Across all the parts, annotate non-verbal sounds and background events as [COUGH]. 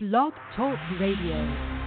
Blog Talk Radio.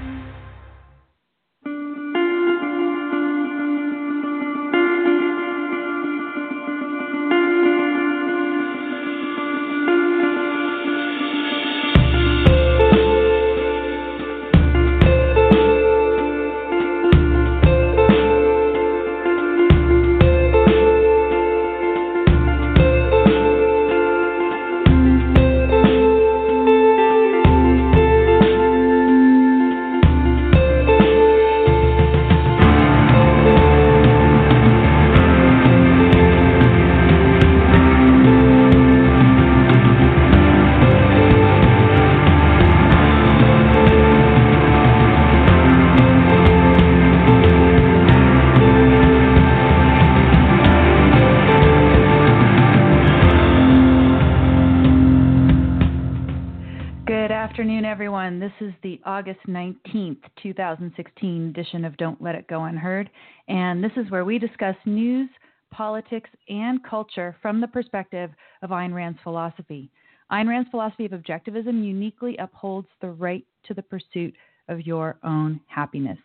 2016 edition of Don't Let It Go Unheard. And this is where we discuss news, politics, and culture from the perspective of Ayn Rand's philosophy. Ayn Rand's philosophy of objectivism uniquely upholds the right to the pursuit of your own happiness.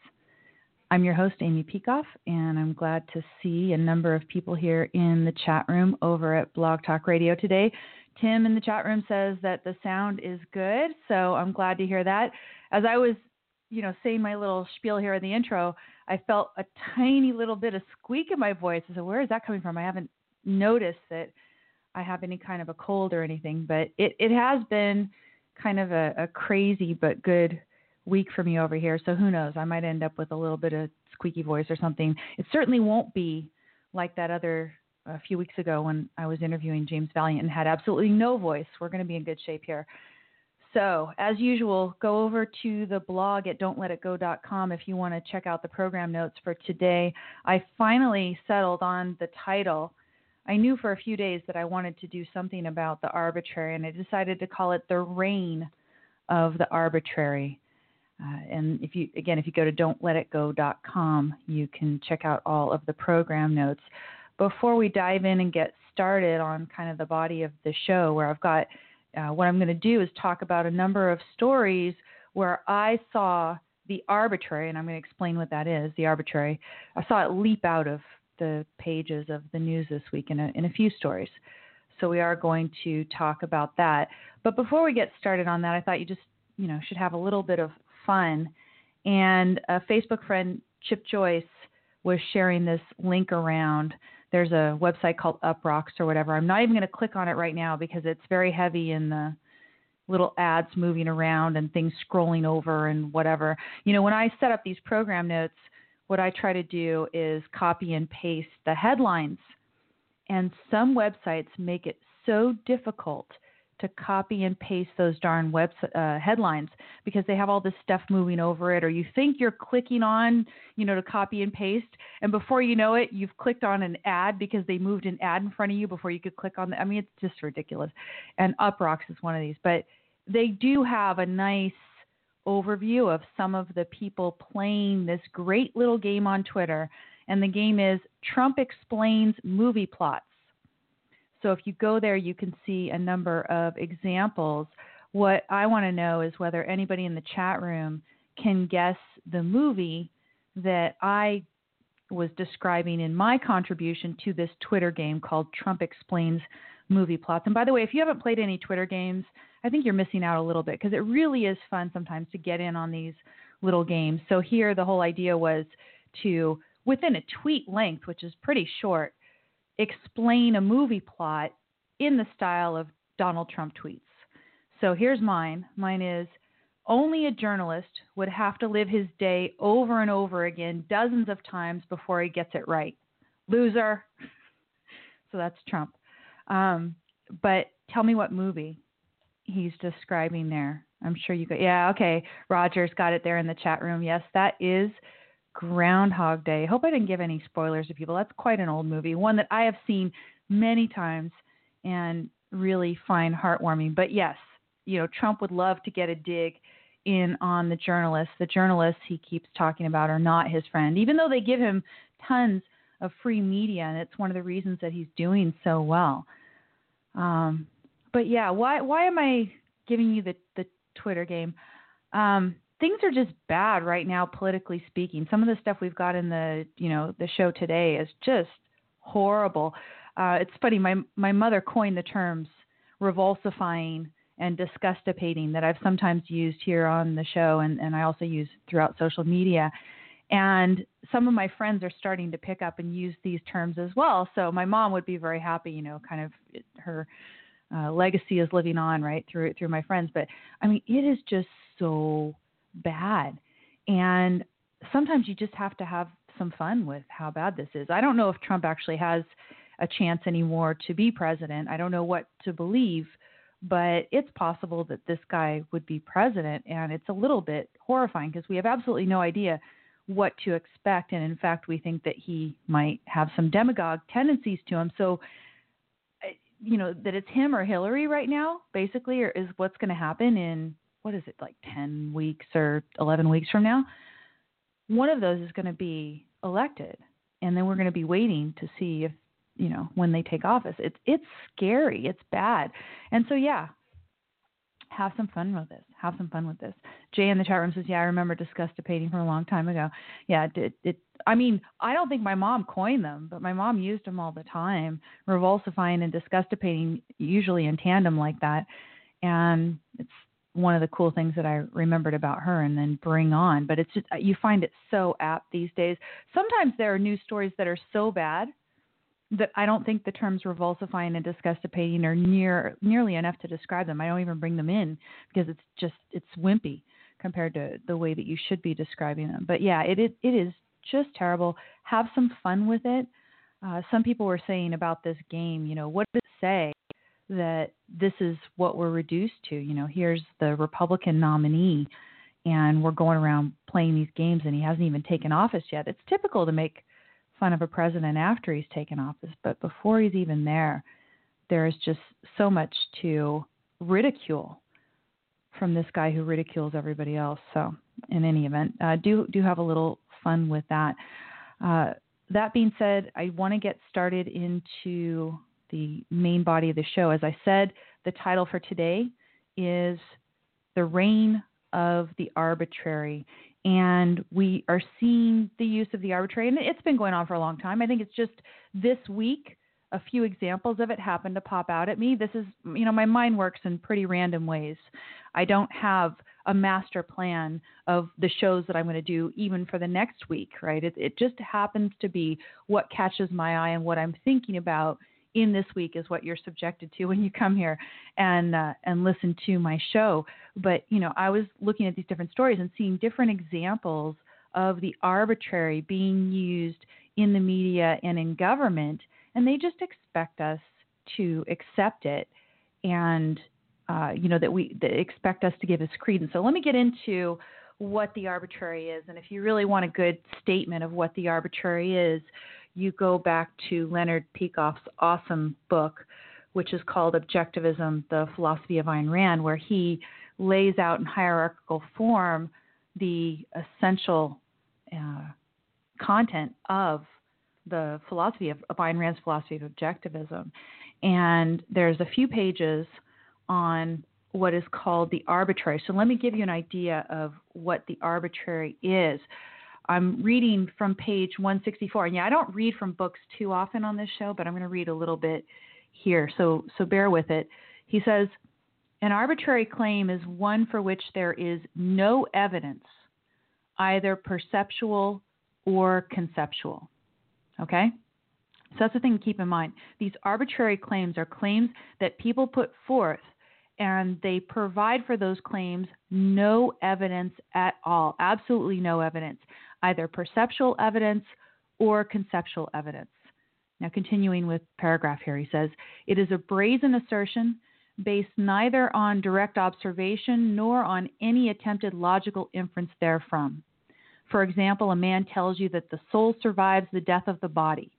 I'm your host, Amy Peikoff, and I'm glad to see a number of people here in the chat room over at Blog Talk Radio today. Tim in the chat room says that the sound is good, so I'm glad to hear that. As I was, you know, saying my little spiel here in the intro, I felt a tiny little bit of squeak in my voice. I said, "Where is that coming from?" I haven't noticed that I have any kind of a cold or anything, but it it has been kind of a, a crazy but good week for me over here. So who knows? I might end up with a little bit of squeaky voice or something. It certainly won't be like that other a few weeks ago when I was interviewing James Valliant and had absolutely no voice. We're going to be in good shape here. So, as usual, go over to the blog at don'tletitgo.com if you want to check out the program notes for today. I finally settled on the title. I knew for a few days that I wanted to do something about the arbitrary, and I decided to call it The Reign of the Arbitrary. Uh, and if you, again, if you go to don'tletitgo.com, you can check out all of the program notes before we dive in and get started on kind of the body of the show, where I've got uh, what I'm going to do is talk about a number of stories where I saw the arbitrary, and I'm going to explain what that is the arbitrary. I saw it leap out of the pages of the news this week in a, in a few stories. So we are going to talk about that. But before we get started on that, I thought you just, you know, should have a little bit of fun. And a Facebook friend, Chip Joyce, was sharing this link around there's a website called Uproxx or whatever. I'm not even going to click on it right now because it's very heavy in the little ads moving around and things scrolling over and whatever. You know, when I set up these program notes, what I try to do is copy and paste the headlines. And some websites make it so difficult to copy and paste those darn web uh, headlines because they have all this stuff moving over it or you think you're clicking on you know to copy and paste and before you know it you've clicked on an ad because they moved an ad in front of you before you could click on the, i mean it's just ridiculous. And uproxx is one of these but they do have a nice overview of some of the people playing this great little game on twitter. And the game is trump explains movie plots so if you go there, you can see a number of examples. What I want to know is whether anybody in the chat room can guess the movie that I was describing in my contribution to this Twitter game called Trump Explains Movie Plots. And by the way, if you haven't played any Twitter games, I think you're missing out a little bit because it really is fun sometimes to get in on these little games. So here, the whole idea was to, within a tweet length, which is pretty short, explain a movie plot in the style of Donald Trump tweets. So here's mine. Mine is only a journalist would have to live his day over and over again dozens of times before he gets it right. Loser. [LAUGHS] so that's Trump. Um, but tell me what movie he's describing there. I'm sure you got, yeah, okay. Rogers got it there in the chat room. Yes, that is Groundhog Day. Hope I didn't give any spoilers to people. That's quite an old movie, one that I have seen many times and really find heartwarming. But yes, you know, Trump would love to get a dig in on the journalists. The journalists he keeps talking about are not his friend, even though they give him tons of free media, and it's one of the reasons that he's doing so well. Um, but yeah, why why am I giving you the the Twitter game? Um, things are just bad right now, politically speaking. Some of the stuff we've got in the you know the show today is just horrible. Uh, it's funny. My my mother coined the terms revulsifying and disgustipating that I've sometimes used here on the show, and and I also use throughout social media. And some of my friends are starting to pick up and use these terms as well. So my mom would be very happy, you know, kind of her uh, legacy is living on right through through my friends. But I mean, it is just so bad, and sometimes you just have to have some fun with how bad this is. I don't know if Trump actually has a chance anymore to be president. I don't know what to believe, but it's possible that this guy would be president, and it's a little bit horrifying because we have absolutely no idea what to expect. And in fact, we think that he might have some demagogue tendencies to him. So, uh, you know, that it's him or Hillary right now, basically, or is what's going to happen in what is it, like 10 weeks or 11 weeks from now? One of those is going to be elected. And then we're going to be waiting to see if, you know, when they take office. It's it's scary. It's bad. And so yeah, have some fun with this. Have some fun with this. Jay in the chat room says, "Yeah, I remember disgustipating from a long time ago." Yeah, it, it. I mean, I don't think my mom coined them, but my mom used them all the time. Revulsifying and disgustipating, usually in tandem like that, and it's one of the cool things that I remembered about her and then bring on. But it's just you find it so apt these days. Sometimes there are news stories that are so bad that I don't think the terms revulsifying and disgustipating are near nearly enough to describe them. I don't even bring them in because it's just it's wimpy compared to the way that you should be describing them. But yeah, it it, it is just terrible. Have some fun with it. Uh, some people were saying about this game, you know, what does it say that this is what we're reduced to? You know, here's the Republican nominee, and we're going around playing these games, and he hasn't even taken office yet. It's typical to make fun of a president after he's taken office, but before he's even there, there is just so much to ridicule from this guy who ridicules everybody else. So, in any event, uh, do do have a little fun with that. Uh, that being said, I want to get started into the main body of the show. As I said, the title for today is "The Reign of the Arbitrary," and we are seeing the use of the arbitrary and it's been going on for a long time. I think it's just this week a few examples of it happened to pop out at me. This is you know my mind works in pretty random ways. I don't have a master plan of the shows that i'm going to do even for the next week right? It, it just happens to be what catches my eye and what i'm thinking about in this week is what you're subjected to when you come here and uh, and listen to my show. But you know, I was looking at these different stories and seeing different examples of the arbitrary being used in the media and in government, and they just expect us to accept it and uh, you know that we that expect us to give us credence. So let me get into what the arbitrary is, and if you really want a good statement of what the arbitrary is, you go back to Leonard Peikoff's awesome book, which is called Objectivism, the Philosophy of Ayn Rand, where he lays out in hierarchical form the essential uh, content of the philosophy of, of Ayn Rand's philosophy of objectivism. And there's a few pages on what is called the arbitrary. So let me give you an idea of what the arbitrary is. I'm reading from page 164. And yeah, I don't read from books too often on this show, but I'm going to read a little bit here. So so bear with it. He says, an arbitrary claim is one for which there is no evidence, either perceptual or conceptual. Okay? So that's the thing to keep in mind. These arbitrary claims are claims that people put forth and they provide for those claims no evidence at all, absolutely no evidence either perceptual evidence or conceptual evidence. Now, continuing with paragraph here, he says, It is a brazen assertion based neither on direct observation nor on any attempted logical inference therefrom. For example, a man tells you that the soul survives the death of the body,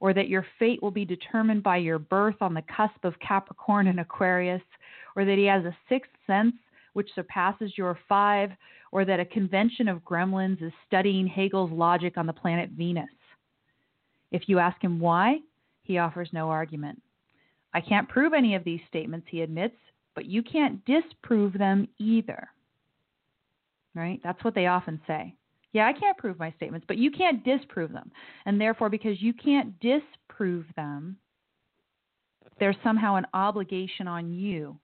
or that your fate will be determined by your birth on the cusp of Capricorn and Aquarius, or that he has a sixth sense which surpasses your five, or that a convention of gremlins is studying Hegel's logic on the planet Venus. If you ask him why, he offers no argument. I can't prove any of these statements, he admits, but you can't disprove them either. right? That's what they often say. Yeah, I can't prove my statements, but you can't disprove them. And therefore, because you can't disprove them, there's somehow an obligation on you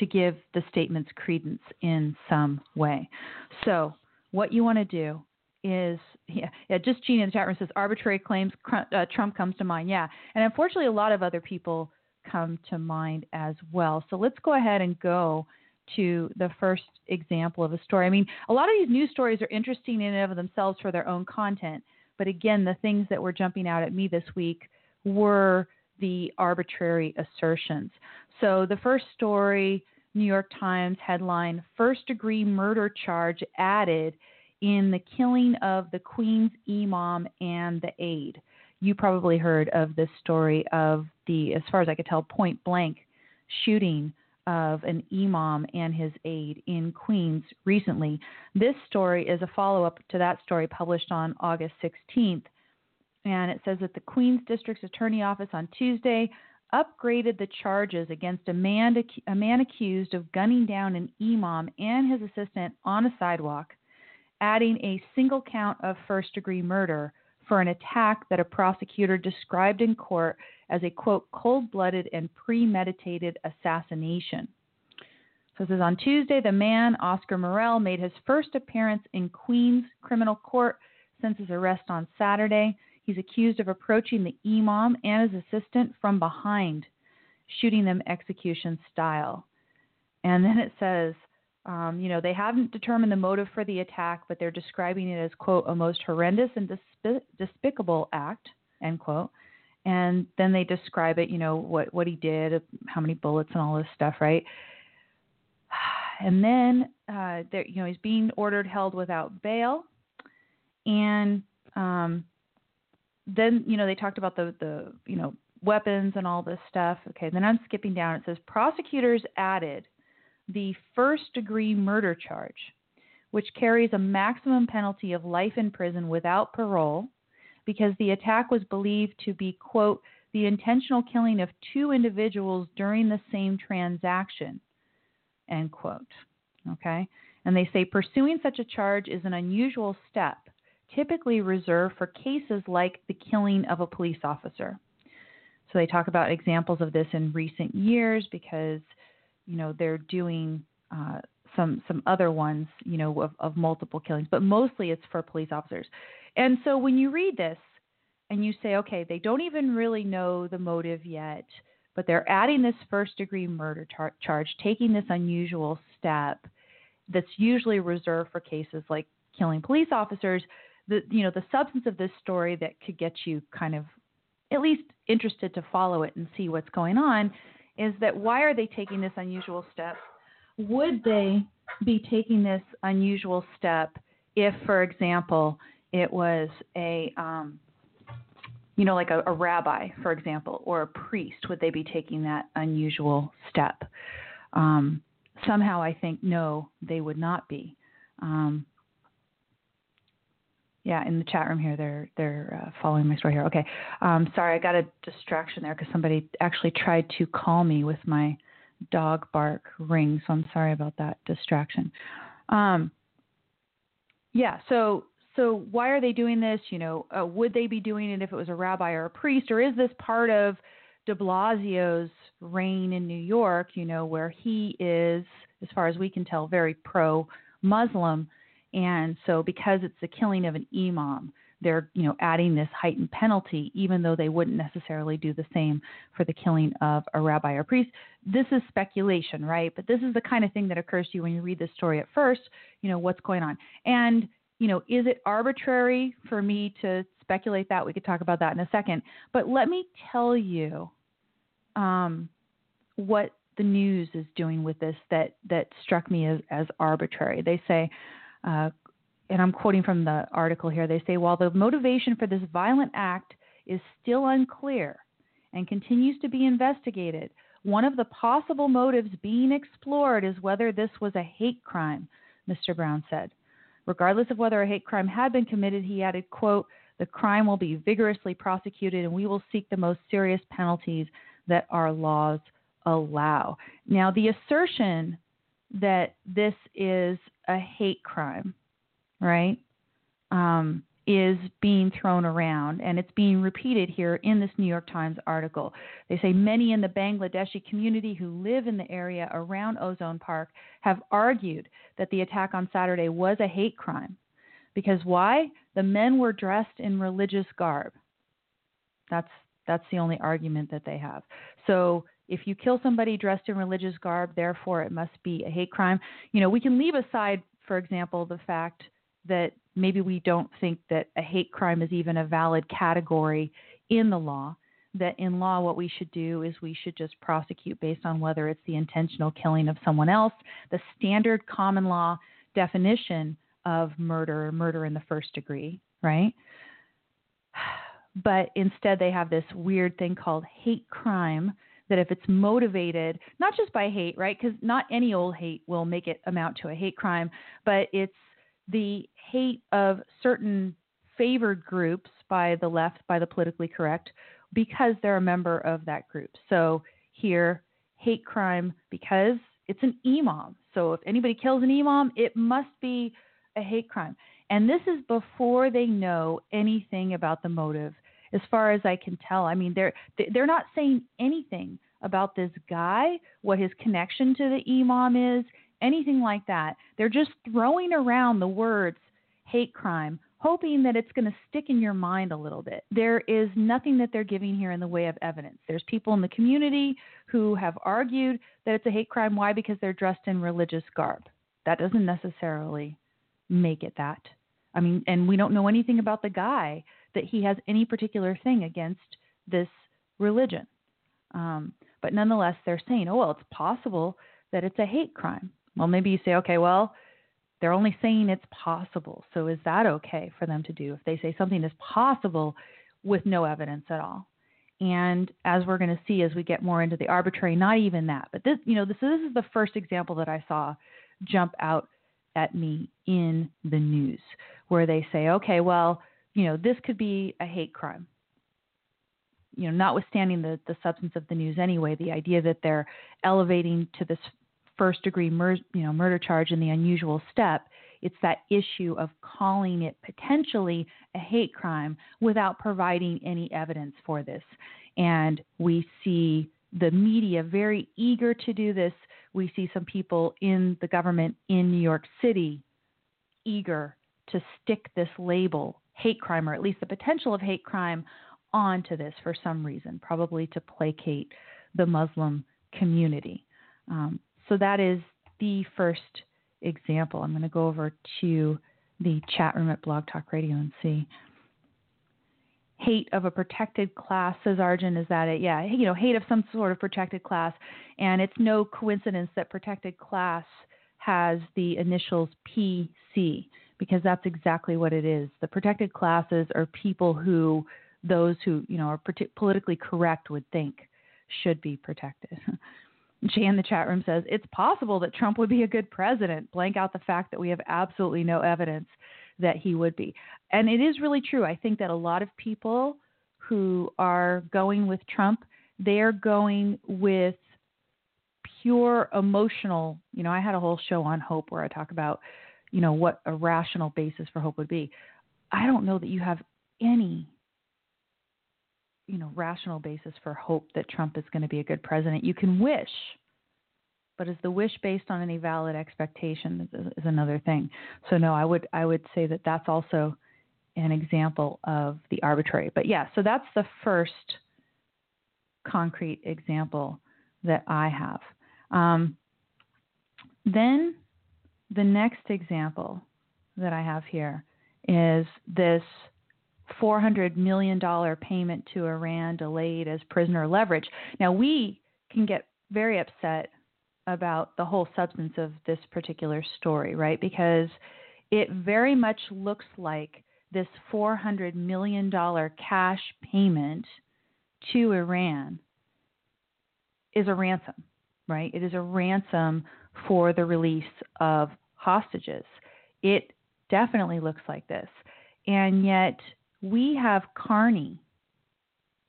to give the statements credence in some way. So, what you want to do is, yeah, yeah just Gina in the chat room says arbitrary claims, uh, Trump comes to mind. Yeah. And unfortunately, a lot of other people come to mind as well. So, let's go ahead and go to the first example of a story. I mean, a lot of these news stories are interesting in and of themselves for their own content. But again, the things that were jumping out at me this week were the arbitrary assertions. So the first story, New York Times headline First degree murder charge added in the killing of the Queen's imam and the aide. You probably heard of this story of the, as far as I could tell, point blank shooting of an imam and his aide in Queens recently. This story is a follow up to that story published on August 16th. And it says that the Queens District's Attorney Office on Tuesday upgraded the charges against a man, a man accused of gunning down an imam and his assistant on a sidewalk, adding a single count of first degree murder for an attack that a prosecutor described in court as a quote cold blooded and premeditated assassination. So it says on Tuesday, the man, Oscar Morel, made his first appearance in Queens criminal court since his arrest on Saturday. He's accused of approaching the imam and his assistant from behind, shooting them execution style. And then it says, um, you know, they haven't determined the motive for the attack, but they're describing it as, quote, a most horrendous and desp- despicable act, end quote. And then they describe it, you know, what, what he did, how many bullets and all this stuff, right? [SIGHS] And then, uh, you know, he's being ordered held without bail. And um, then you know they talked about the the you know weapons and all this stuff. Okay, then I'm skipping down. It says prosecutors added the first degree murder charge, which carries a maximum penalty of life in prison without parole, because the attack was believed to be quote the intentional killing of two individuals during the same transaction end quote. Okay, and they say pursuing such a charge is an unusual step typically reserved for cases like the killing of a police officer. So they talk about examples of this in recent years because, you know, they're doing uh, some some other ones, you know, of, of multiple killings, but mostly it's for police officers. And so when you read this and you say, okay, they don't even really know the motive yet, but they're adding this first degree murder tar- charge, taking this unusual step that's usually reserved for cases like killing police officers the you know the substance of this story that could get you kind of at least interested to follow it and see what's going on is that why are they taking this unusual step? Would they be taking this unusual step if, for example, it was a um, you know, like a, a, rabbi, for example, or a priest, would they be taking that unusual step? Um, somehow, I think no, they would not be. Um, yeah, in the chat room here, they're they're uh, following my story here. Okay, um, sorry, I got a distraction there because somebody actually tried to call me with my dog bark ring, so I'm sorry about that distraction. Um, yeah, so so why are they doing this? You know, uh, would they be doing it if it was a rabbi or a priest, or is this part of De Blasio's reign in New York? You know, where he is, as far as we can tell, very pro-Muslim and so, because it's the killing of an imam, they're you know adding this heightened penalty, even though they wouldn't necessarily do the same for the killing of a rabbi or priest. This is speculation, right? But this is the kind of thing that occurs to you when you read this story at first. You know what's going on, and you know is it arbitrary for me to speculate that? We could talk about that in a second. But let me tell you um, what the news is doing with this that that struck me as, as arbitrary. They say uh, and I'm quoting from the article here. They say while the motivation for this violent act is still unclear and continues to be investigated, one of the possible motives being explored is whether this was a hate crime, Mr. Brown said. Regardless of whether a hate crime had been committed, he added, quote, the crime will be vigorously prosecuted and we will seek the most serious penalties that our laws allow. Now, the assertion that this is a hate crime, right? Um, is being thrown around, and it's being repeated here in this New York Times article. They say many in the Bangladeshi community who live in the area around Ozone Park have argued that the attack on Saturday was a hate crime. Because why? The men were dressed in religious garb. That's that's the only argument that they have. So if you kill somebody dressed in religious garb, therefore it must be a hate crime. You know, we can leave aside, for example, the fact that maybe we don't think that a hate crime is even a valid category in the law. That in law, what we should do is we should just prosecute based on whether it's the intentional killing of someone else. The standard common law definition of murder, murder in the first degree, right? [SIGHS] But instead, they have this weird thing called hate crime that if it's motivated not just by hate, right? Because not any old hate will make it amount to a hate crime, but it's the hate of certain favored groups by the left, by the politically correct, because they're a member of that group. So here, hate crime because it's an imam. So if anybody kills an imam, it must be a hate crime. And this is before they know anything about the motive. As far as I can tell, I mean they're they're not saying anything about this guy, what his connection to the imam is, anything like that. They're just throwing around the words hate crime, hoping that it's going to stick in your mind a little bit. There is nothing that they're giving here in the way of evidence. There's people in the community who have argued that it's a hate crime. Why? Because they're dressed in religious garb. That doesn't necessarily make it that. I mean, and we don't know anything about the guy that he has any particular thing against this religion. Um, but nonetheless, they're saying, oh, well, it's possible that it's a hate crime. Well, maybe you say, okay, well, they're only saying it's possible. So is that okay for them to do if they say something is possible with no evidence at all? And as we're going to see as we get more into the arbitrary, not even that, but this, you know, this, this is the first example that I saw jump out at me in the news where they say, okay, well, you know, this could be a hate crime. You know, notwithstanding the, the substance of the news anyway, the idea that they're elevating to this first degree mur- you know, murder charge in the unusual step, it's that issue of calling it potentially a hate crime without providing any evidence for this. And we see the media very eager to do this. We see some people in the government in New York City eager to stick this label, hate crime, or at least the potential of hate crime, onto this for some reason, probably to placate the Muslim community. Um, so that is the first example. I'm going to go over to the chat room at Blog Talk Radio and see. Hate of a protected class, says Arjun. Is that it? Yeah, you know, hate of some sort of protected class. And it's no coincidence that protected class has the initials PC because that's exactly what it is. The protected classes are people who those who you know are politically correct would think should be protected. [LAUGHS] Jay in the chat room says it's possible that Trump would be a good president. Blank out the fact that we have absolutely no evidence that he would be. And it is really true. I think that a lot of people who are going with Trump, they're going with pure emotional. You know, I had a whole show on hope where I talk about, you know, what a rational basis for hope would be. I don't know that you have any you know rational basis for hope that Trump is going to be a good president. You can wish, but is the wish based on any valid expectation is, another thing. So no, I would I would say that that's also an example of the arbitrary. But yeah, so that's the first concrete example that I have. Um, then the next example that I have here is this $400 million payment to Iran delayed as prisoner leverage. Now, we can get very upset about the whole substance of this particular story, right? Because it very much looks like this $400 million cash payment to Iran is a ransom, right? It is a ransom for the release of hostages. It definitely looks like this. And yet, we have Carney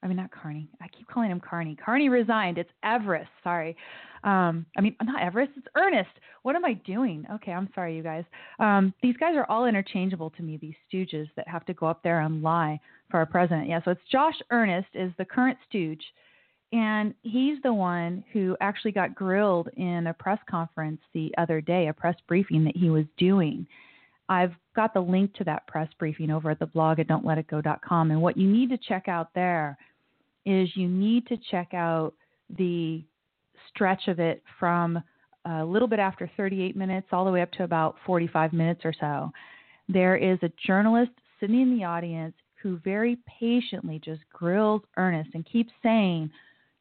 I mean, not Carney. I keep calling him Carney. Carney resigned. It's Everest. Sorry. Um, I mean, not Everest. It's Earnest. What am I doing? Okay, I'm sorry, you guys. Um, these guys are all interchangeable to me. These stooges that have to go up there and lie for our president. Yeah. So it's Josh Earnest is the current stooge, and he's the one who actually got grilled in a press conference the other day, a press briefing that he was doing. I've got the link to that press briefing over at the blog at don'tletitgo.com. And what you need to check out there is you need to check out the stretch of it from a little bit after 38 minutes all the way up to about 45 minutes or so. There is a journalist sitting in the audience who very patiently just grills Earnest and keeps saying,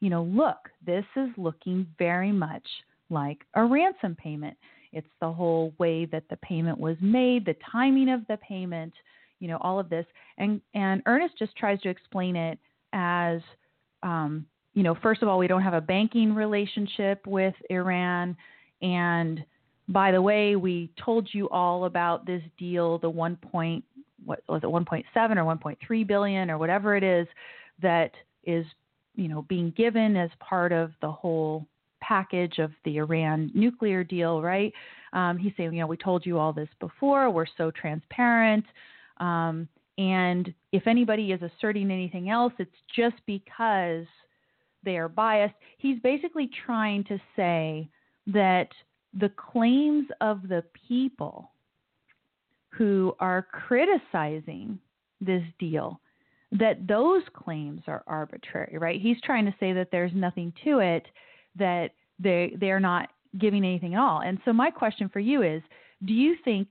you know, look, this is looking very much like a ransom payment. It's the whole way that the payment was made, the timing of the payment, you know, all of this. And and Earnest just tries to explain it as, um, you know, first of all, we don't have a banking relationship with Iran. And by the way, we told you all about this deal, the one point, what was it, 1.7 or 1.3 billion or whatever it is that is, you know, being given as part of the whole package of the Iran nuclear deal, right? Um, he's saying, you know, we told you all this before. We're so transparent. Um, and if anybody is asserting anything else, it's just because they are biased. He's basically trying to say that the claims of the people who are criticizing this deal that those claims are arbitrary, right? He's trying to say that there's nothing to it, that they they're not giving anything at all. And so my question for you is, do you think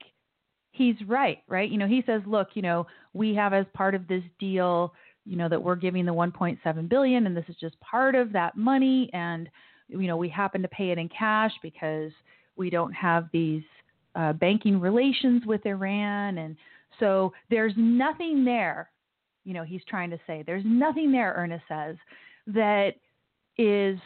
he's right, right? You know, he says, look, you know, we have as part of this deal, you know, that we're giving the 1.7 billion and this is just part of that money and you know, we happen to pay it in cash because we don't have these uh, banking relations with Iran and so there's nothing there, you know, he's trying to say. There's nothing there, Earnest says, that is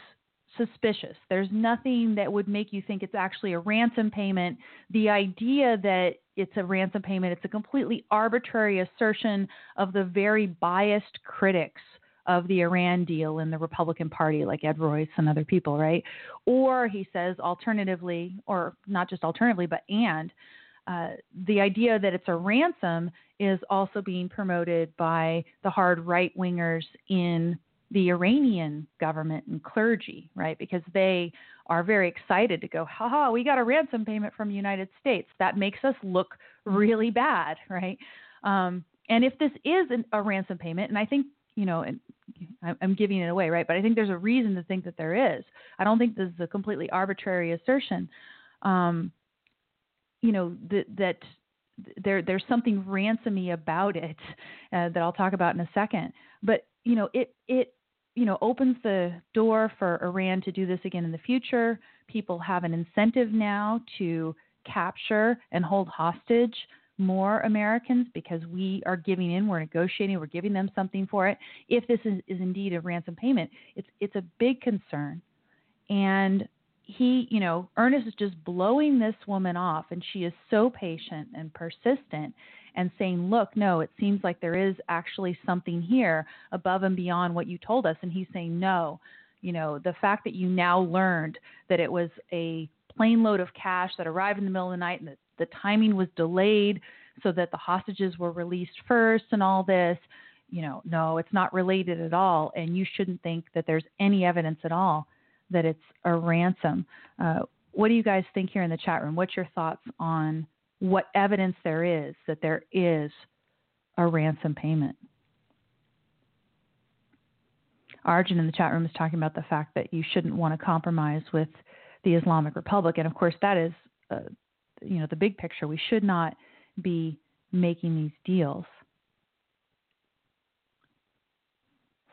suspicious. There's nothing that would make you think it's actually a ransom payment. The idea that it's a ransom payment, it's a completely arbitrary assertion of the very biased critics of the Iran deal in the Republican Party, like Ed Royce and other people, right? Or he says, alternatively, or not just alternatively, but and uh, the idea that it's a ransom is also being promoted by the hard right wingers in the Iranian government and clergy, right? Because they are very excited to go, haha, we got a ransom payment from the United States. That makes us look really bad, [LAUGHS] right? Um, and if this is an, a ransom payment, and I think, you know, and I'm giving it away, right? But I think there's a reason to think that there is. I don't think this is a completely arbitrary assertion. Um, you know, that, that there there's something ransomy about it uh, that I'll talk about in a second. But you know, it it you know opens the door for Iran to do this again in the future. People have an incentive now to capture and hold hostage more Americans because we are giving in, we're negotiating, we're giving them something for it. If this is, is indeed a ransom payment, it's it's a big concern. And he, you know, Earnest is just blowing this woman off, and she is so patient and persistent and saying, Look, no, it seems like there is actually something here above and beyond what you told us. And he's saying, No, you know, the fact that you now learned that it was a plane load of cash that arrived in the middle of the night and that the timing was delayed so that the hostages were released first and all this you know no it's not related at all and you shouldn't think that there's any evidence at all that it's a ransom. Uh, what do you guys think here in the chat room? What's your thoughts on what evidence there is that there is a ransom payment? Arjun in the chat room is talking about the fact that you shouldn't want to compromise with the Islamic Republic, and of course that is, uh, you know, the big picture. We should not be making these deals.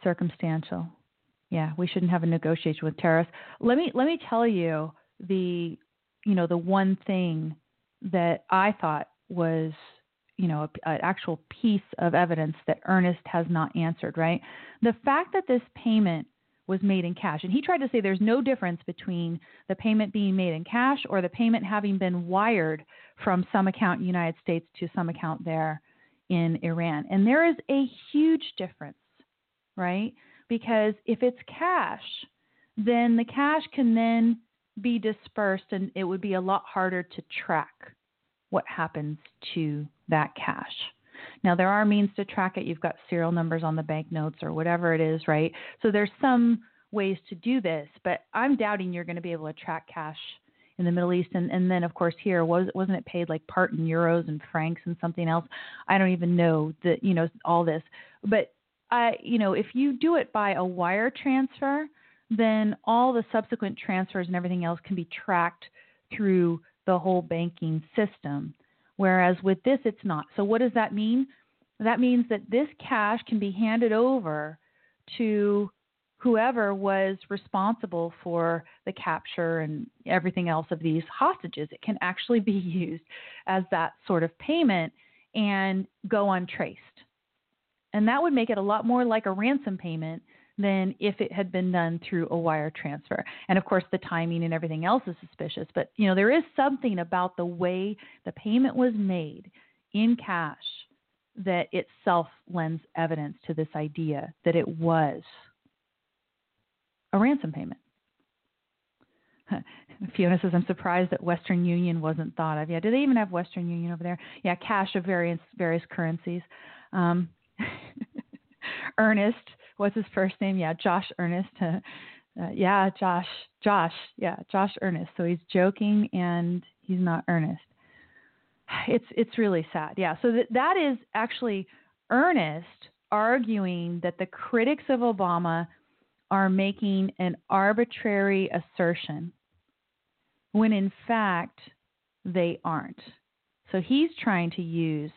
Circumstantial. Yeah, we shouldn't have a negotiation with terrorists. Let me let me tell you the you know the one thing that I thought was you know an actual piece of evidence that Earnest has not answered. Right, the fact that this payment was made in cash, and he tried to say there's no difference between the payment being made in cash or the payment having been wired from some account in the United States to some account there in Iran, and there is a huge difference right? Because if it's cash, then the cash can then be dispersed and it would be a lot harder to track what happens to that cash. Now, there are means to track it. You've got serial numbers on the banknotes or whatever it is, right? So there's some ways to do this, but I'm doubting you're going to be able to track cash in the Middle East. And, and then, of course, here was wasn't it paid like part in euros and francs and something else? I don't even know that you know all this, but You know, if you do it by a wire transfer, then all the subsequent transfers and everything else can be tracked through the whole banking system. Whereas with this, it's not. So, what does that mean? That means that this cash can be handed over to whoever was responsible for the capture and everything else of these hostages. It can actually be [LAUGHS] used as that sort of payment and go untraced. And that would make it a lot more like a ransom payment than if it had been done through a wire transfer. And of course, the timing and everything else is suspicious. But you know, there is something about the way the payment was made in cash that itself lends evidence to this idea that it was a ransom payment. [LAUGHS] Fiona says, I'm surprised that Western Union wasn't thought of. Yeah, do they even have Western Union over there? Yeah, cash of various various currencies. Um, [LAUGHS] Earnest, what's his first name? Yeah, Josh Earnest. Uh, yeah, Josh, Josh, yeah, Josh Earnest. So he's joking and he's not earnest. [SIGHS] It's it's really sad. Yeah. So that that is actually Earnest arguing that the critics of Obama are making an arbitrary assertion when in fact they aren't. So he's trying to use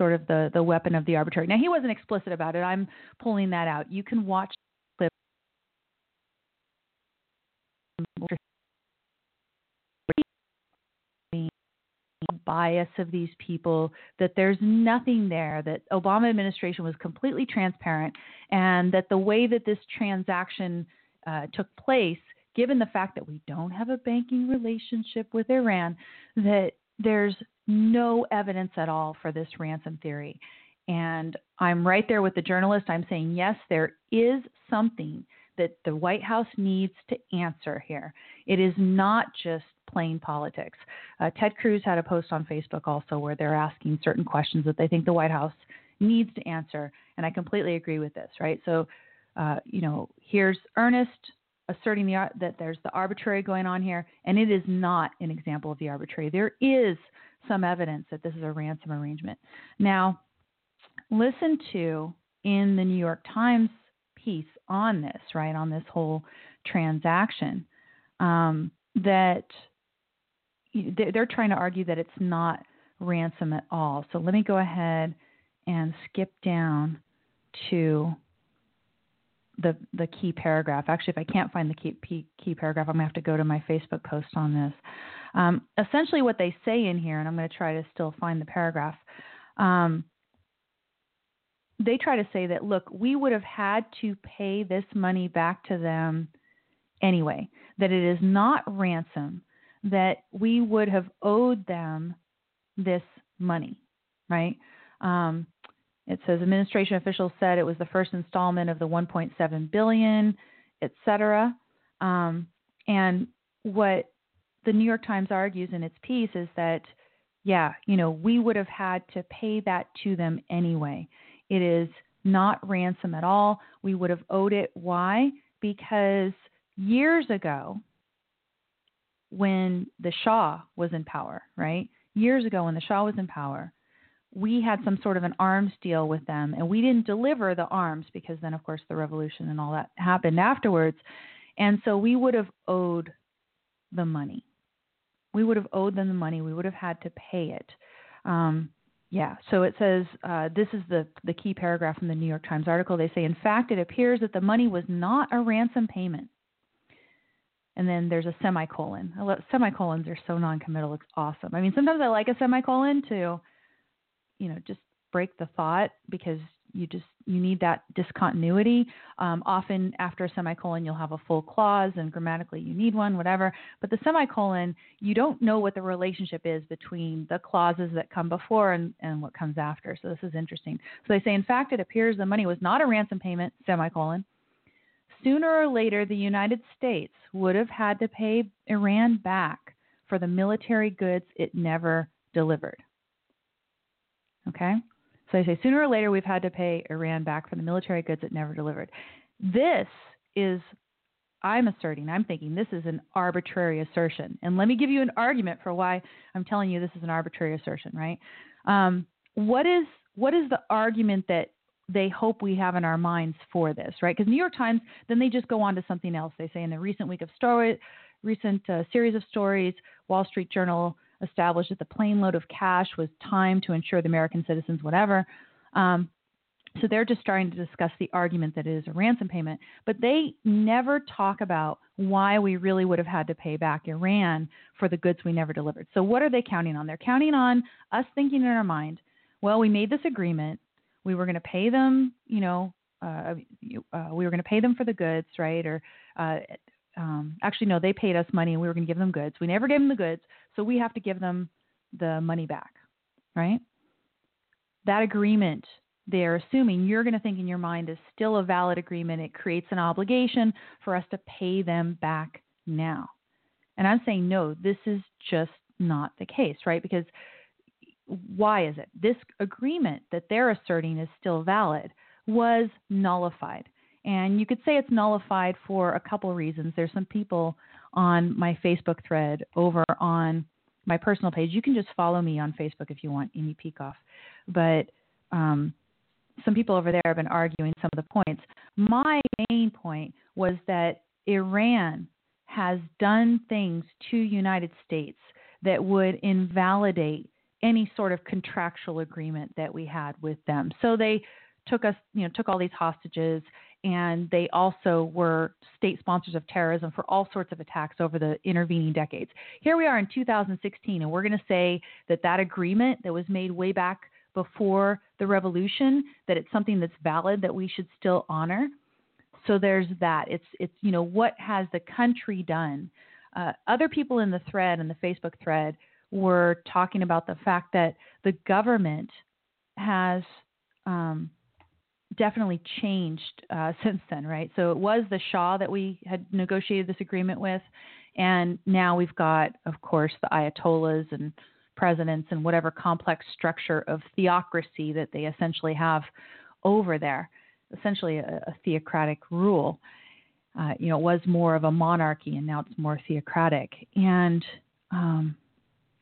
sort of the, the weapon of the arbitrary. Now, he wasn't explicit about it. I'm pulling that out. You can watch clip bias of these people that there's nothing there that obama administration was completely transparent and that the way that this transaction uh, took place given the fact that we don't have a banking relationship with iran that there's no evidence at all for this ransom theory and i'm right there with the journalist i'm saying yes there is something that the white house needs to answer here it is not just plain politics. Uh, Ted Cruz had a post on Facebook also where they're asking certain questions that they think the White House needs to answer, and I completely agree with this. Right, so uh, you know, here's Earnest asserting the, that there's the arbitrary going on here, and it is not an example of the arbitrary. There is some evidence that this is a ransom arrangement. Now, listen to in the New York Times piece on this, right, on this whole transaction, um, that they're trying to argue that it's not ransom at all. So let me go ahead and skip down to the the key paragraph. Actually, if I can't find the key key paragraph, I'm gonna have to go to my Facebook post on this. Um, essentially, what they say in here, and I'm going to try to still find the paragraph. Um, they try to say that look, we would have had to pay this money back to them anyway. That it is not ransom that we would have owed them this money, right? Um, it says administration officials said it was the first installment of the 1.7 billion, et cetera. Um, and what the New York Times argues in its piece is that, yeah, you know, we would have had to pay that to them anyway. It is not ransom at all. We would have owed it. Why? Because years ago, when the Shah was in power, right? Years ago, when the Shah was in power, we had some sort of an arms deal with them, and we didn't deliver the arms because then, of course, the revolution and all that happened afterwards. And so we would have owed the money. We would have owed them the money. We would have had to pay it. Um, yeah, so it says uh, this is the, the key paragraph from the New York Times article. They say, in fact, it appears that the money was not a ransom payment and then there's a semicolon. Love, semicolons are so non-committal. It's awesome. I mean, sometimes I like a semicolon to, you know, just break the thought because you just you need that discontinuity. Um, often after a semicolon, you'll have a full clause, and grammatically you need one, whatever. But the semicolon, you don't know what the relationship is between the clauses that come before and, and what comes after. So this is interesting. So they say, in fact, it appears the money was not a ransom payment, semicolon. Sooner or later, the United States would have had to pay Iran back for the military goods it never delivered. Okay? So I say sooner or later we've had to pay Iran back for the military goods it never delivered. This is, I'm asserting, I'm thinking this is an arbitrary assertion. And let me give you an argument for why I'm telling you this is an arbitrary assertion, right? Um, what is what is the argument that they hope we have in our minds for this, right? Because New York Times, then they just go on to something else. They say in the recent week of story, recent uh, series of stories, Wall Street Journal established that the plane load of cash was timed to ensure the American citizens whatever. Um, so they're just starting to discuss the argument that it is a ransom payment, but they never talk about why we really would have had to pay back Iran for the goods we never delivered. So what are they counting on? They're counting on us thinking in our mind, well, we made this agreement, we were going to pay them, you know, uh, uh, we were going to pay them for the goods, right? Or uh, um, actually, no, they paid us money and we were going to give them goods. We never gave them the goods, so we have to give them the money back, right? That agreement they're assuming you're going to think in your mind is still a valid agreement. It creates an obligation for us to pay them back now. And I'm saying, no, this is just not the case, right? Because why is it? This agreement that they're asserting is still valid was nullified. And you could say it's nullified for a couple reasons. There's some people on my Facebook thread over on my personal page. You can just follow me on Facebook if you want, Amy Peikoff. But um, some people over there have been arguing some of the points. My main point was that Iran has done things to United States that would invalidate any sort of contractual agreement that we had with them. So they took us, you know, took all these hostages and they also were state sponsors of terrorism for all sorts of attacks over the intervening decades. Here we are in 2016, and we're going to say that that agreement that was made way back before the revolution, that it's something that's valid that we should still honor. So there's that. It's it's you know what has the country done? Uh, other people in the thread and the Facebook thread were talking about the fact that the government has um, definitely changed uh, [LAUGHS] since then, right? So it was the Shah that we had negotiated this agreement with, and now we've got, of course, the Ayatollahs and presidents and whatever complex structure of theocracy that they essentially have over there, essentially a, a theocratic rule. Uh, you know, it was more of a monarchy, and now it's more theocratic. And um,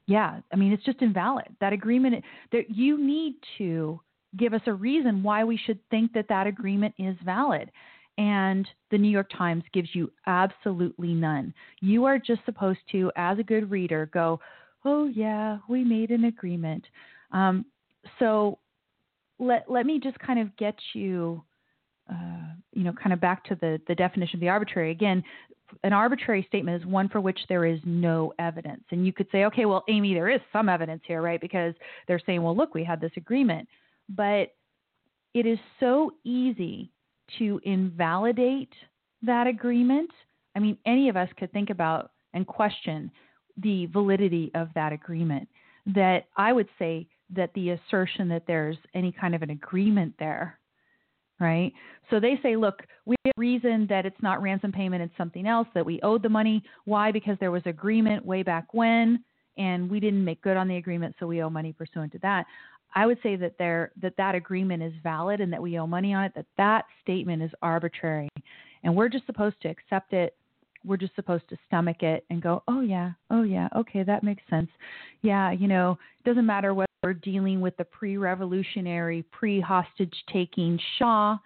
yeah, I mean, it's just invalid. That agreement, that you need to give us a reason why we should think that that agreement is valid. And the New York Times gives you absolutely none. You are just supposed to, as a good reader, go, oh, yeah, we made an agreement. Um, so let, let me just kind of get you, uh, you know, kind of back to the, the definition of the arbitrary. Again, an arbitrary statement is one for which there is no evidence. And you could say, okay, well, Amy, there is some evidence here, right? Because they're saying, well, look, we had this agreement but it is so easy to invalidate that agreement. I mean, any of us could think about and question the validity of that agreement. That I would say that the assertion that there's any kind of an agreement there, right? So they say, look, we have reason that it's not ransom payment, it's something else, that we owed the money. Why? Because there was agreement way back when, and we didn't make good on the agreement, so we owe money pursuant to that. I would say that there that that agreement is valid and that we owe money on it. That that statement is arbitrary, and we're just supposed to accept it. We're just supposed to stomach it and go, oh yeah, oh yeah, okay, that makes sense. Yeah, you know, it doesn't matter whether we're dealing with the pre-revolutionary, pre-hostage taking Shah,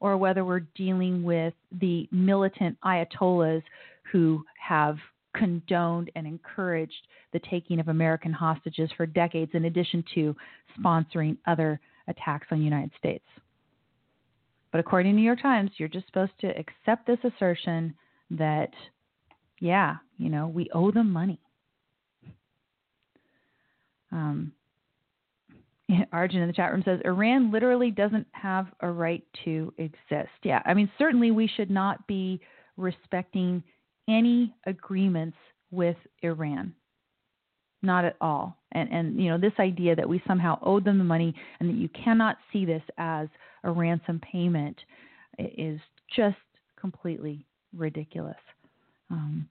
or whether we're dealing with the militant ayatollahs who have condoned and encouraged the taking of American hostages for decades, in addition to sponsoring other attacks on the United States. But according to New York Times, you're just supposed to accept this assertion that, yeah, you know, we owe them money. Um, [LAUGHS] Arjun in the chat room says Iran literally doesn't have a right to exist. Yeah, I mean, certainly we should not be respecting any agreements with Iran. Not at all. And and you know, this idea that we somehow owe them the money and that you cannot see this as a ransom payment is just completely ridiculous. Um,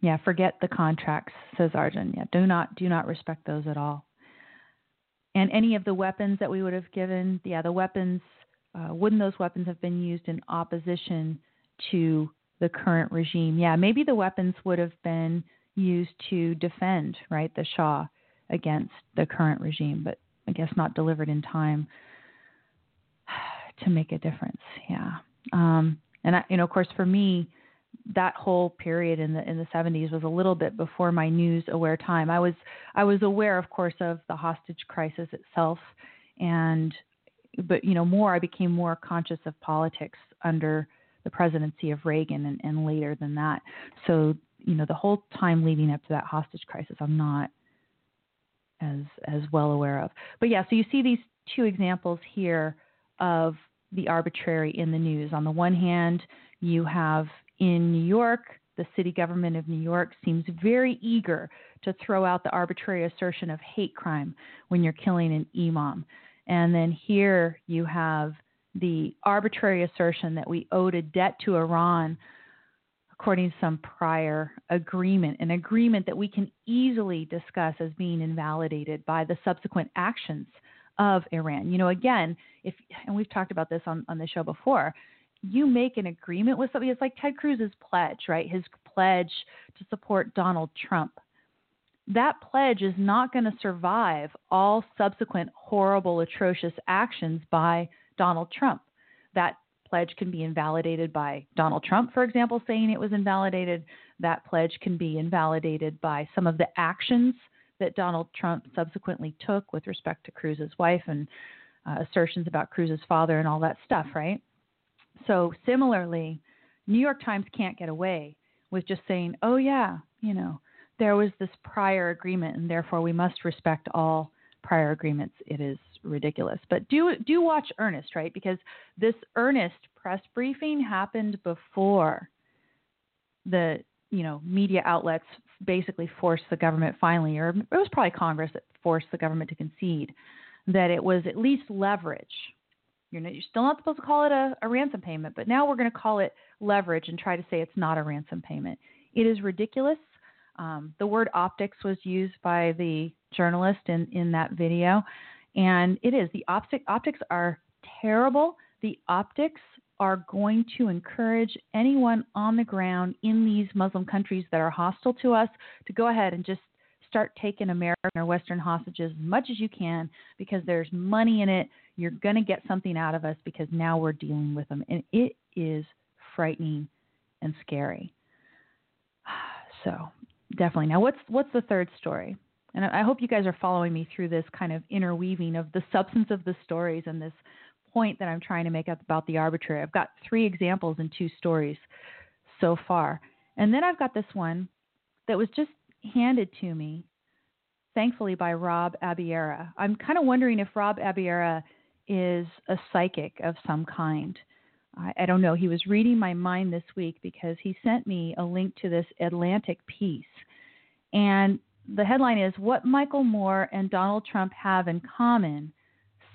yeah, forget the contracts, says Arjun. Yeah, do not do not respect those at all. And any of the weapons that we would have given, yeah, the weapons, uh, wouldn't those weapons have been used in opposition to the current regime? Yeah, maybe the weapons would have been used to defend, right, the Shah against the current regime, but I guess not delivered in time [SIGHS] to make a difference. Yeah. Um, and I, you know, of course, for me, that whole period in the in the 70s was a little bit before my news aware time. I was I was aware, of course, of the hostage crisis itself, and but you know more I became more conscious of politics under the presidency of Reagan and, and later than that. So you know the whole time leading up to that hostage crisis, I'm not as as well aware of. But yeah, so you see these two examples here of the arbitrary in the news. On the one hand, you have in New York, the city government of New York seems very eager to throw out the arbitrary assertion of hate crime when you're killing an imam. And then here you have the arbitrary assertion that we owed a debt to Iran according to some prior agreement, an agreement that we can easily discuss as being invalidated by the subsequent actions of Iran. You know, again, if and we've talked about this on, on the show before, you make an agreement with somebody, it's like Ted Cruz's pledge, right? His pledge to support Donald Trump. That pledge is not going to survive all subsequent horrible, atrocious actions by Donald Trump. That pledge can be invalidated by Donald Trump, for example, saying it was invalidated. That pledge can be invalidated by some of the actions that Donald Trump subsequently took with respect to Cruz's wife and uh, assertions about Cruz's father and all that stuff, right? So similarly, New York Times can't get away with just saying, "Oh yeah, you know, there was this prior agreement and therefore we must respect all prior agreements." It is ridiculous. But do do watch Earnest, right? Because this Earnest press briefing happened before the, you know, media outlets basically forced the government finally or it was probably Congress that forced the government to concede that it was at least leverage you're, not, you're still not supposed to call it a, a ransom payment, but now we're going to call it leverage and try to say it's not a ransom payment. It is ridiculous. Um, the word optics was used by the journalist in, in that video, and it is. The optic, optics are terrible. The optics are going to encourage anyone on the ground in these Muslim countries that are hostile to us to go ahead and just start taking American or Western hostages as much as you can because there's money in it. You're going to get something out of us because now we're dealing with them. And it is frightening and scary. [SIGHS] So, definitely. Now, what's what's the third story? And I hope you guys are following me through this kind of interweaving of the substance of the stories and this point that I'm trying to make about the arbitrary. I've got three examples in two stories so far. And then I've got this one that was just handed to me, thankfully, by Rob Abiera. I'm kind of wondering if Rob Abiera is a psychic of some kind. I, I don't know. He was reading my mind this week because he sent me a link to this Atlantic piece. And the headline is What Michael Moore and Donald Trump Have in Common.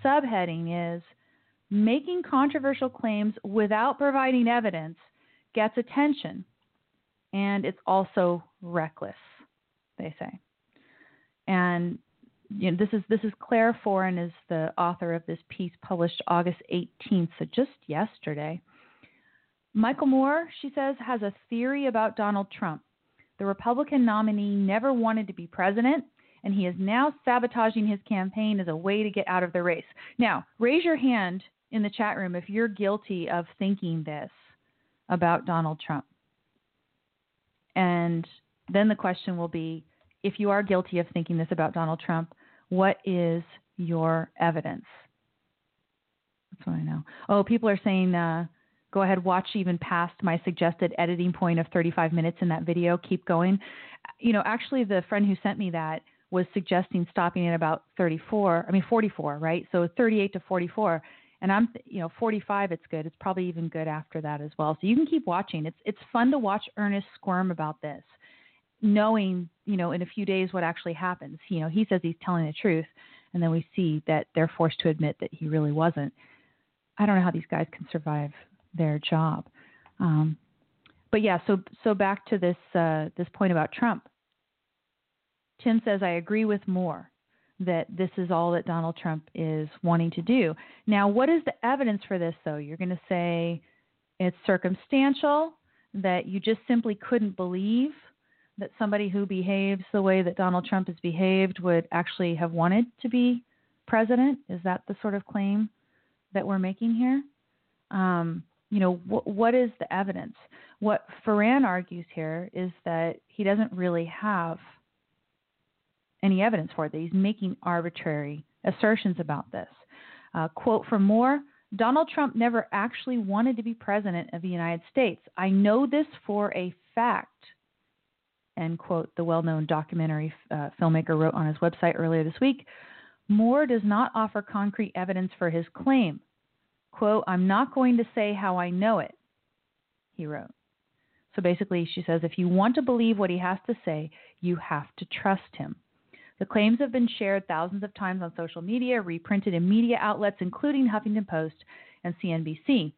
Subheading is Making controversial claims without providing evidence gets attention, and it's also reckless they say. And you know, this is this is Clare Foran is the author of this piece published August 18th, so just yesterday. Michael Moore, she says, has a theory about Donald Trump. The Republican nominee never wanted to be president, and he is now sabotaging his campaign as a way to get out of the race. Now, raise your hand in the chat room if you're guilty of thinking this about Donald Trump. And then the question will be if you are guilty of thinking this about Donald Trump, what is your evidence? That's what I know. Oh, people are saying, uh, go ahead, watch even past my suggested editing point of 35 minutes in that video. Keep going. You know, actually, the friend who sent me that was suggesting stopping at about 34. I mean 44, right? So 38 to 44. And I'm, you know, 45. It's good. It's probably even good after that as well. So you can keep watching. It's it's fun to watch Earnest squirm about this, knowing, you know, in a few days what actually happens. You know, he says he's telling the truth, and then we see that they're forced to admit that he really wasn't. I don't know how these guys can survive their job. Um, but yeah, so so back to this uh, this point about Trump. Tim says I agree with Moore that this is all that Donald Trump is wanting to do. Now, what is the evidence for this, though? You're going to say it's circumstantial, that you just simply couldn't believe that somebody who behaves the way that Donald Trump has behaved would actually have wanted to be president. Is that the sort of claim that we're making here? Um, you know, wh- what is the evidence? What Foran argues here is that he doesn't really have any evidence for it, that he's making arbitrary assertions about this. Uh, quote from Moore Donald Trump never actually wanted to be president of the United States. I know this for a fact. End quote, the well known documentary uh, filmmaker wrote on his website earlier this week. Moore does not offer concrete evidence for his claim. Quote, I'm not going to say how I know it, he wrote. So basically, she says if you want to believe what he has to say, you have to trust him. The claims have been shared thousands of times on social media, reprinted in media outlets, including Huffington Post and CNBC.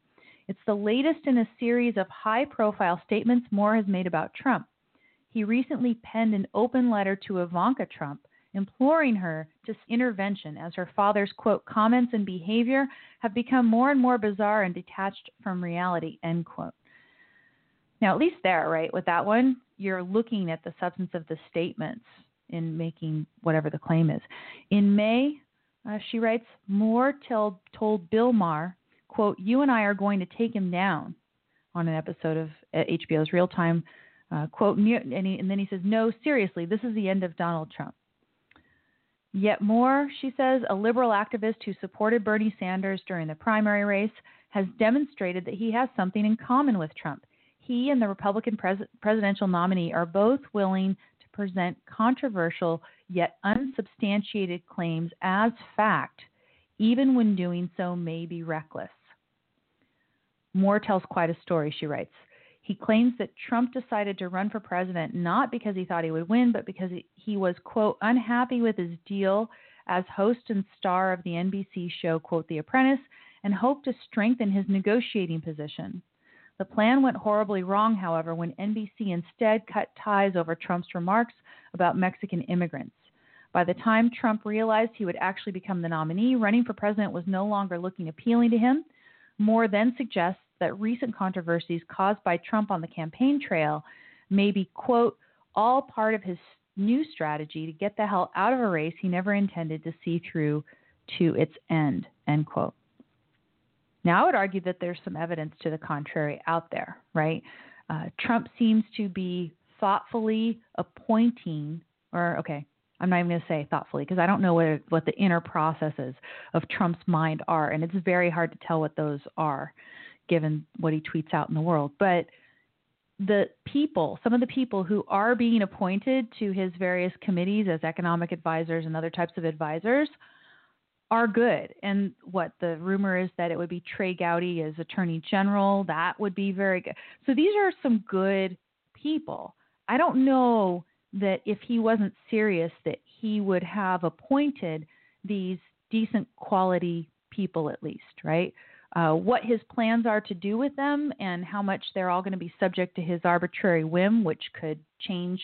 It's the latest in a series of high profile statements Moore has made about Trump. He recently penned an open letter to Ivanka Trump imploring her to intervention as her father's quote comments and behavior have become more and more bizarre and detached from reality end quote now, at least there, right, with that one, you're looking at the substance of the statements in making whatever the claim is. In May, uh, she writes, Moore told, told Bill Maher, quote, you and I are going to take him down on an episode of uh, HBO's Real Time, uh, quote, and, he, and then he says, no, seriously, this is the end of Donald Trump. Yet Moore, she says, a liberal activist who supported Bernie Sanders during the primary race, has demonstrated that he has something in common with Trump he and the Republican pres- presidential nominee are both willing to present controversial yet unsubstantiated claims as fact, even when doing so may be reckless. Moore tells quite a story, she writes. He claims that Trump decided to run for president not because he thought he would win, but because he was, quote, unhappy with his deal as host and star of the NBC show, quote, The Apprentice, and hoped to strengthen his negotiating position. The plan went horribly wrong, however, when NBC instead cut ties over Trump's remarks about Mexican immigrants. By the time Trump realized he would actually become the nominee, running for president was no longer looking appealing to him. Moore then suggests that recent controversies caused by Trump on the campaign trail may be, quote, all part of his new strategy to get the hell out of a race he never intended to see through to its end, end quote. Now, I would argue that there's some evidence to the contrary out there, right? Uh, Trump seems to be thoughtfully appointing, or okay, I'm not even going to say thoughtfully because I don't know what, what the inner processes of Trump's mind are, and it's very hard to tell what those are given what he tweets out in the world. But the people, some of the people who are being appointed to his various committees as economic advisors and other types of advisors are good. And what the rumor is that it would be Trey Gowdy as Attorney General. That would be very good. So these are some good people. I don't know that if he wasn't serious, that he would have appointed these decent quality people at least, right? Uh, what his plans are to do with them and how much they're all going to be subject to his arbitrary whim, which could change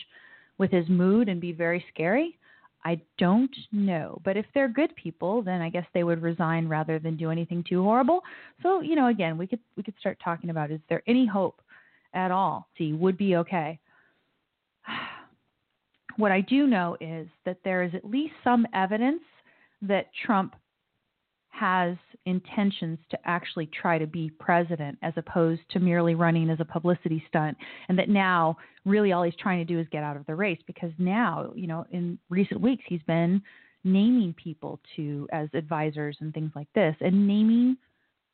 with his mood and be very scary. I don't know. But if they're good people, then I guess they would resign rather than do anything too horrible. So, you know, again, we could we could start talking about is there any hope at all? See, would be okay. [SIGHS] What I do know is that there is at least some evidence that Trump has intentions to actually try to be president as opposed to merely running as a publicity stunt and that now really all he's trying to do is get out of the race because now you know in recent weeks he's been naming people to as advisors and things like this and naming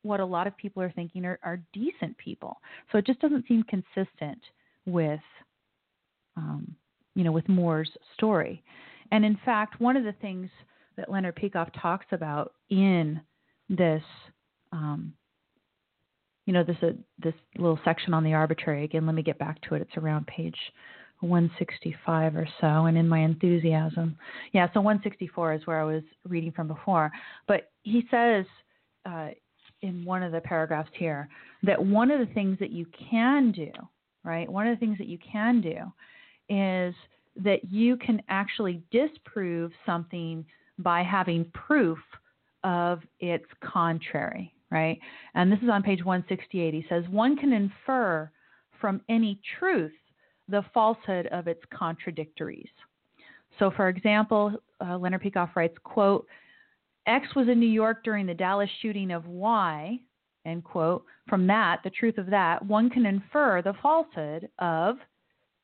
what a lot of people are thinking are, are decent people. So it just doesn't seem consistent with um, you know with moore's story. And in fact, one of the things that Leonard Peikoff talks about in this, um, you know, this uh, this little section on the arbitrary. Again, let me get back to it. It's around page 165 or so, and in my enthusiasm, yeah. So 164 is where I was reading from before. But he says uh, in one of the paragraphs here that one of the things that you can do, right? One of the things that you can do is that you can actually disprove something by having proof of its contrary, right? And this is on page 168. He says, one can infer from any truth the falsehood of its contradictories. So, for example, uh, Leonard Peikoff writes, quote, X was in New York during the Dallas shooting of Y, end quote. From that, the truth of that, one can infer the falsehood of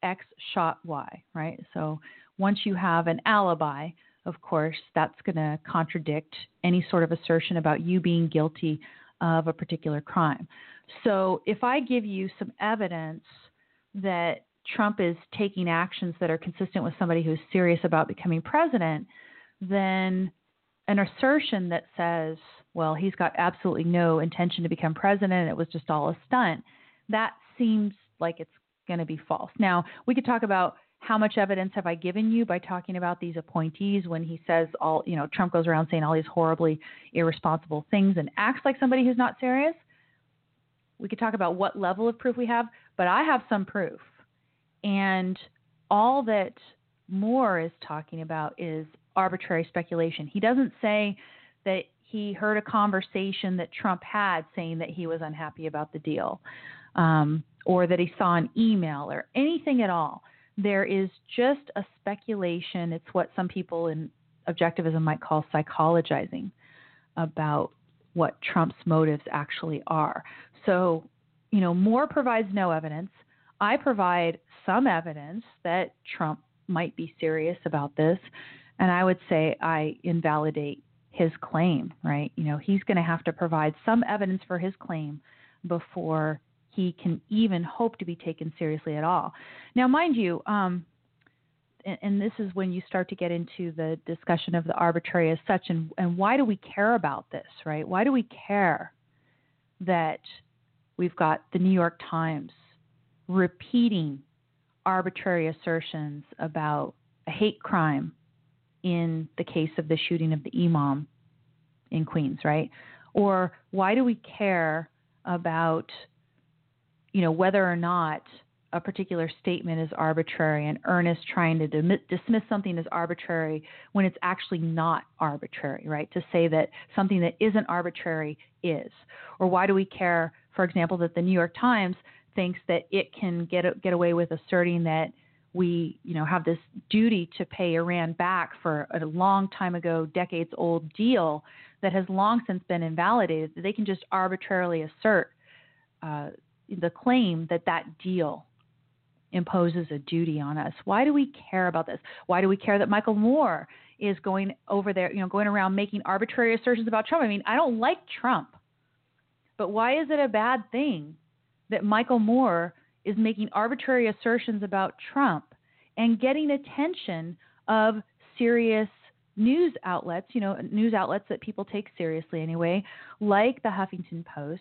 X shot Y, right? So once you have an alibi, of course, that's going to contradict any sort of assertion about you being guilty of a particular crime. So if I give you some evidence that Trump is taking actions that are consistent with somebody who's serious about becoming president, then an assertion that says, well, he's got absolutely no intention to become president, it was just all a stunt, that seems like it's going to be false. Now, we could talk about how much evidence have I given you by talking about these appointees when he says all, you know, Trump goes around saying all these horribly irresponsible things and acts like somebody who's not serious? We could talk about what level of proof we have, but I have some proof. And all that Moore is talking about is arbitrary speculation. He doesn't say that he heard a conversation that Trump had saying that he was unhappy about the deal, um, or that he saw an email or anything at all. There is just a speculation. It's what some people in objectivism might call psychologizing about what Trump's motives actually are. So, you know, Moore provides no evidence. I provide some evidence that Trump might be serious about this. And I would say I invalidate his claim, right? You know, he's going to have to provide some evidence for his claim before he can even hope to be taken seriously at all. Now, mind you, um, and, this is when you start to get into the discussion of the arbitrary as such, and, and why do we care about this, right? Why do we care that we've got the New York Times repeating arbitrary assertions about a hate crime in the case of the shooting of the imam in Queens, right? Or why do we care about, you know, whether or not a particular statement is arbitrary and Earnest trying to dismiss something as arbitrary when it's actually not arbitrary, right? To say that something that isn't arbitrary is. Or why do we care, for example, that the New York Times thinks that it can get get away with asserting that we, you know, have this duty to pay Iran back for a long time ago, decades old deal that has long since been invalidated. That they can just arbitrarily assert uh, the claim that that deal imposes a duty on us. Why do we care about this? Why do we care that Michael Moore is going over there, you know, going around making arbitrary assertions about Trump? I mean, I don't like Trump, but why is it a bad thing that Michael Moore is making arbitrary assertions about Trump and getting attention of serious news outlets, you know, news outlets that people take seriously anyway, like the Huffington Post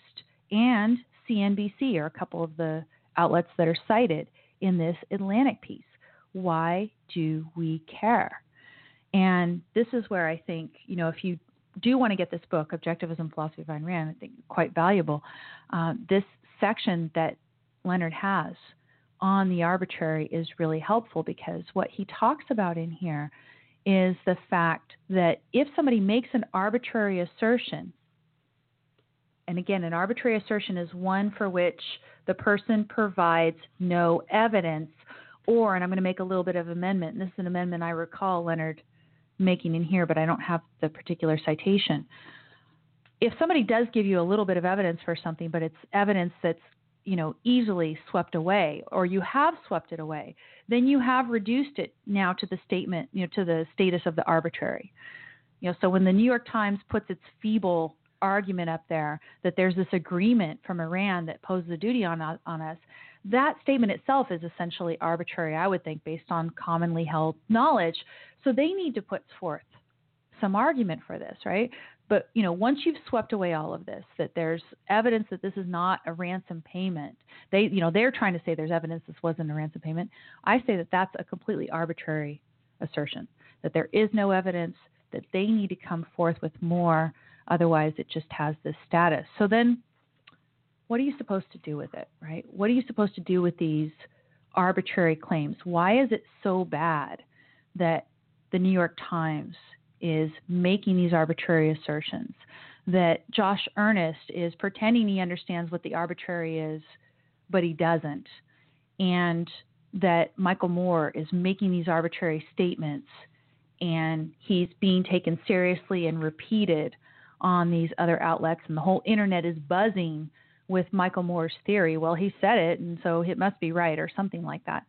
and CNBC are a couple of the outlets that are cited in this Atlantic piece. Why do we care? And this is where I think, you know, if you do want to get this book, Objectivism, Philosophy of Ayn Rand, I think quite valuable. Uh, this section that Leonard has on the arbitrary is really helpful because what he talks about in here is the fact that if somebody makes an arbitrary assertion, and again, an arbitrary assertion is one for which the person provides no evidence, or, and I'm going to make a little bit of amendment, this is an amendment I recall Leonard making in here, but I don't have the particular citation. If somebody does give you a little bit of evidence for something, but it's evidence that's you know easily swept away or you have swept it away then you have reduced it now to the statement you know to the status of the arbitrary you know so when the new york times puts its feeble argument up there that there's this agreement from iran that poses a duty on on us that statement itself is essentially arbitrary, I would think, based on commonly held knowledge. So they need to put forth some argument for this, right? But you know, once you've swept away all of this, that there's evidence that this is not a ransom payment. They, you know, they're trying to say there's evidence this wasn't a ransom payment. I say that that's a completely arbitrary assertion. That there is no evidence. That they need to come forth with more. Otherwise, it just has this status. So then, what are you supposed to do with it, right? What are you supposed to do with these arbitrary claims? Why is it so bad that the New York Times is making these arbitrary assertions, that Josh Earnest is pretending he understands what the arbitrary is, but he doesn't, and that Michael Moore is making these arbitrary statements and he's being taken seriously and repeated on these other outlets, and the whole internet is buzzing with Michael Moore's theory. Well, he said it, and so it must be right, or something like that.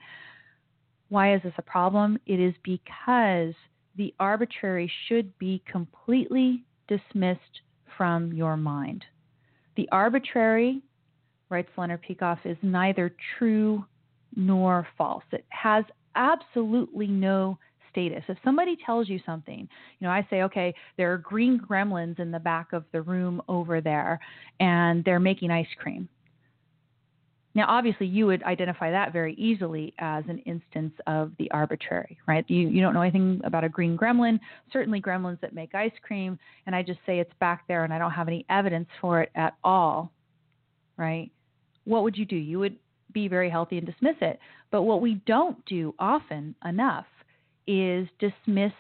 Why is this a problem? It is because the arbitrary should be completely dismissed from your mind. The arbitrary, writes Leonard Peikoff, is neither true nor false. It has absolutely no status. If somebody tells you something, you know, I say, okay, there are green gremlins in the back of the room over there, and they're making ice cream. Now, obviously, you would identify that very easily as an instance of the arbitrary, right? You, you don't know anything about a green gremlin, certainly gremlins that make ice cream, and I just say it's back there and I don't have any evidence for it at all, right? What would you do? You would be very healthy and dismiss it. But what we don't do often enough is dismiss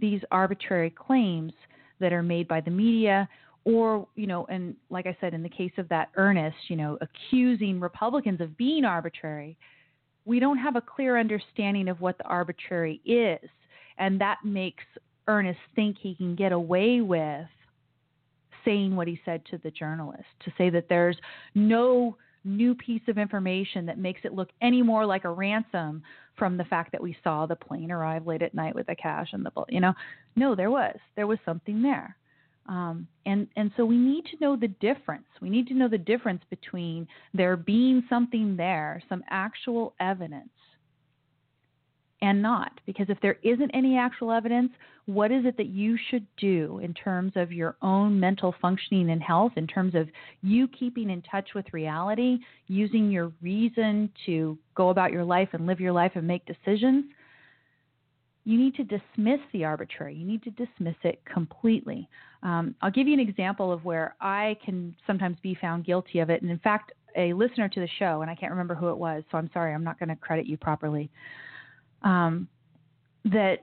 these arbitrary claims that are made by the media or you know and like i said in the case of that earnest you know accusing republicans of being arbitrary we don't have a clear understanding of what the arbitrary is. And that makes earnest think he can get away with saying what he said to the journalist to say that there's no new piece of information that makes it look any more like a ransom from the fact that we saw the plane arrive late at night with the cash and the you know? No there was. There was something there. Um, and and so we need to know the difference. We need to know the difference between there being something there, some actual evidence, and not. Because if there isn't any actual evidence, what is it that you should do in terms of your own mental functioning and health, in terms of you keeping in touch with reality, using your reason to go about your life and live your life and make decisions? you need to dismiss the arbitrary. You need to dismiss it completely. Um, I'll give you an example of where I can sometimes be found guilty of it. And in fact, a listener to the show, and I can't remember who it was, so I'm sorry, I'm not going to credit you properly. Um, that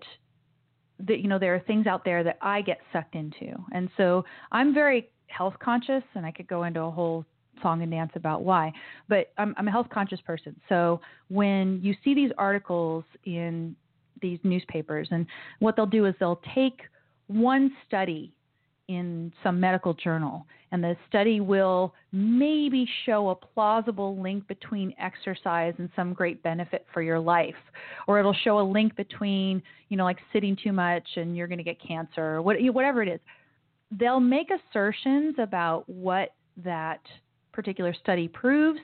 that you know there are things out there that I get sucked into, and so I'm very health conscious, and I could go into a whole song and dance about why. But I'm, I'm a health conscious person, so when you see these articles in these newspapers, and what they'll do is they'll take one study in some medical journal, and the study will maybe show a plausible link between exercise and some great benefit for your life, or it'll show a link between, you know, like sitting too much and you're going to get cancer, or whatever it is. They'll make assertions about what that particular study proves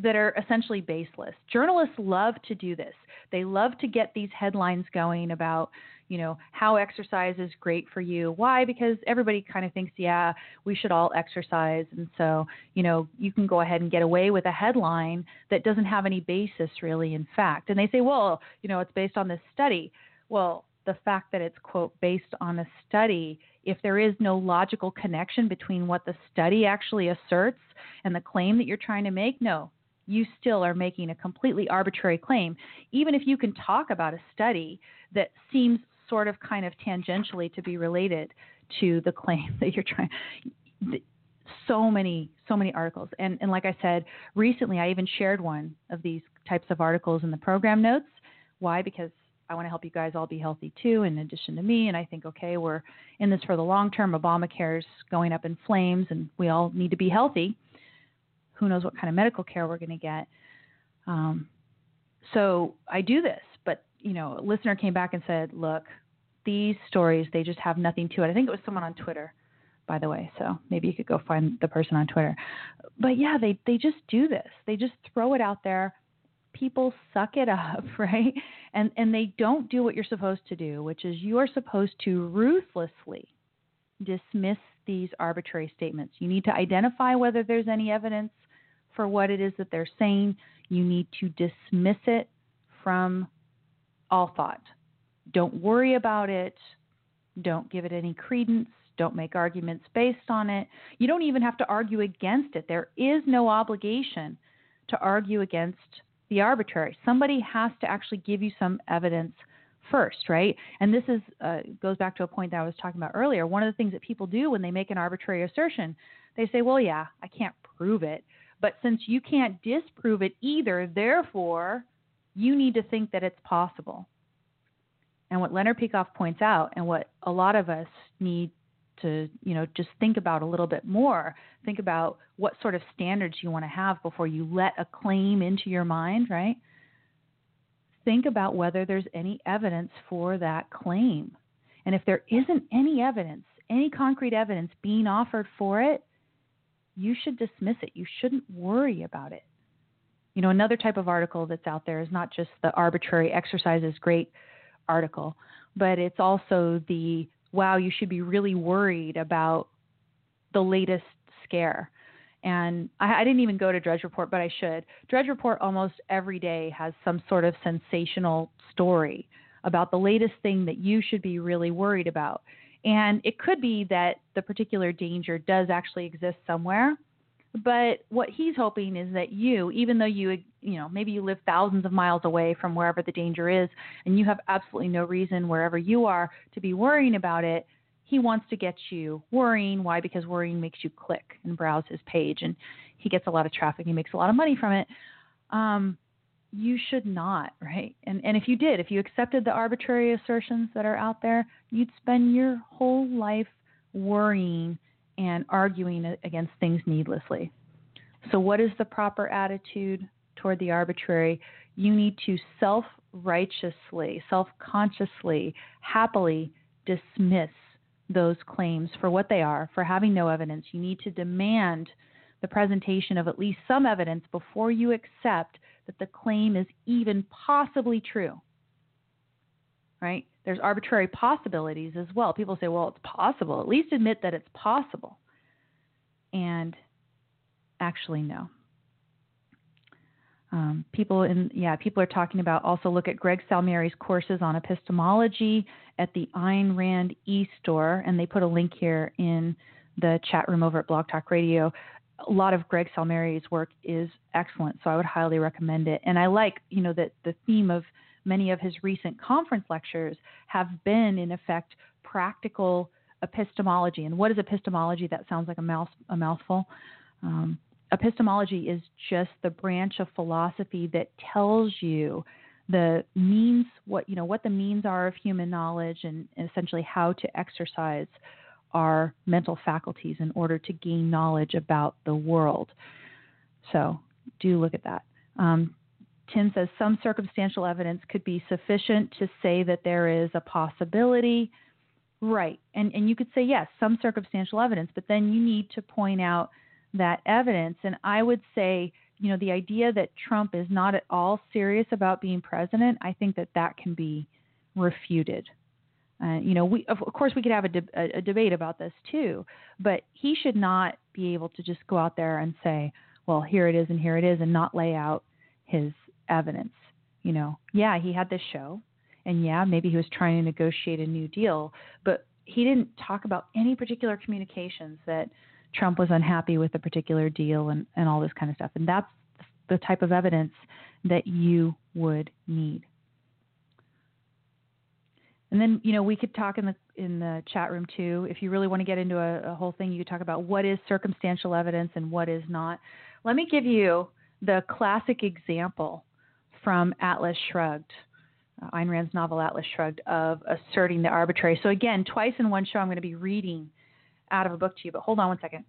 that are essentially baseless. Journalists love to do this. They love to get these headlines going about, you know, how exercise is great for you. Why? Because everybody kind of thinks, yeah, we should all exercise. And so, you know, you can go ahead and get away with a headline that doesn't have any basis really in fact. And they say, well, you know, it's based on this study. Well, the fact that it's, quote, based on a study, if there is no logical connection between what the study actually asserts and the claim that you're trying to make, no, you still are making a completely arbitrary claim, even if you can talk about a study that seems sort of kind of tangentially to be related to the claim [LAUGHS] that you're trying. So many, so many articles. And, and like I said, recently I even shared one of these types of articles in the program notes. Why? Because I want to help you guys all be healthy too, in addition to me. And I think, okay, we're in this for the long term. Obamacare's going up in flames, and we all need to be healthy who knows what kind of medical care we're going to get. Um, so I do this, you know, a listener came back and said, "Look, these stories they just have nothing to it." I think it was someone on Twitter by the way. So maybe you could go find the person on Twitter. But yeah, they they just do this. They just throw it out there. People suck it [LAUGHS] up, right? And and they don't do what you're supposed to do, which is you are supposed to ruthlessly dismiss these arbitrary statements. You need to identify whether there's any evidence for what it is that they're saying. You need to dismiss it from all thought. Don't worry about it. Don't give it any credence. Don't make arguments based on it. You don't even have to argue against it. There is no obligation to argue against the arbitrary. Somebody has to actually give you some evidence first, right? And this is uh, goes back to a point that I was talking about earlier. One of the things that people do when they make an arbitrary assertion, they say, "Well, yeah, I can't prove it, but since you can't disprove it either, therefore, you need to think that it's possible." And what Leonard Peikoff points out, and what a lot of us need to, you know, just think about a little bit more, think about what sort of standards you want to have before you let a claim into your mind, right? Think about whether there's any evidence for that claim. And if there isn't any evidence, any concrete evidence being offered for it, you should dismiss it. You shouldn't worry about it. You know, another type of article that's out there is not just the arbitrary exercises great article, but it's also the wow, you should be really worried about the latest scare. And I, I, didn't even go to Drudge Report, but I should. Drudge Report almost every day has some sort of sensational story about the latest thing that you should be really worried about. And it could be that the particular danger does actually exist somewhere, but what he's hoping is that you, even though you, you know, maybe you live thousands of miles away from wherever the danger is, and you have absolutely no reason wherever you are to be worrying about it, he wants to get you worrying. Why? Because worrying makes you click and browse his page, and he gets a lot of traffic. He makes a lot of money from it. Um, you should not, right? And and if you did, if you accepted the arbitrary assertions that are out there, you'd spend your whole life worrying and arguing against things needlessly. So, what is the proper attitude toward the arbitrary? You need to self righteously, self consciously, happily dismiss those claims for what they are, for having no evidence. You need to demand the presentation of at least some evidence before you accept that the claim is even possibly true. Right? There's arbitrary possibilities as well. People say, well, it's possible. At least admit that it's possible. And actually, no. Um, people in yeah, people are talking about also look at Greg Salmieri's courses on epistemology at the Ayn Rand e-store, and they put a link here in the chat room over at Blog Talk Radio. A lot of Greg Salmieri's work is excellent, so I would highly recommend it. And I like, you know, that the theme of many of his recent conference lectures have been, in effect, practical epistemology. And what is epistemology? That sounds like a, mouth, a mouthful. Um, epistemology is just the branch of philosophy that tells you the means what you know what the means are of human knowledge and essentially how to exercise our mental faculties in order to gain knowledge about the world so do look at that um, Tim says some circumstantial evidence could be sufficient to say that there is a possibility. Right. And and you could say yes, some circumstantial evidence, but then you need to point out that evidence and I would say, you know, the idea that Trump is not at all serious about being president, I think that that can be refuted. Uh, you know, we of course we could have a, de- a, a debate about this too, but he should not be able to just go out there and say, well, here it is and here it is, and not lay out his evidence. You know, yeah, he had this show, and yeah, maybe he was trying to negotiate a new deal, but he didn't talk about any particular communications that Trump was unhappy with a particular deal and, and all this kind of stuff. And that's the type of evidence that you would need. And then, you know, we could talk in the in the chat room too. If you really want to get into a, a whole thing, you could talk about what is circumstantial evidence and what is not. Let me give you the classic example from Atlas Shrugged, uh, Ayn Rand's novel Atlas Shrugged, of asserting the arbitrary. So, again, twice in one show, I'm going to be reading out of a book to you, but hold on one second.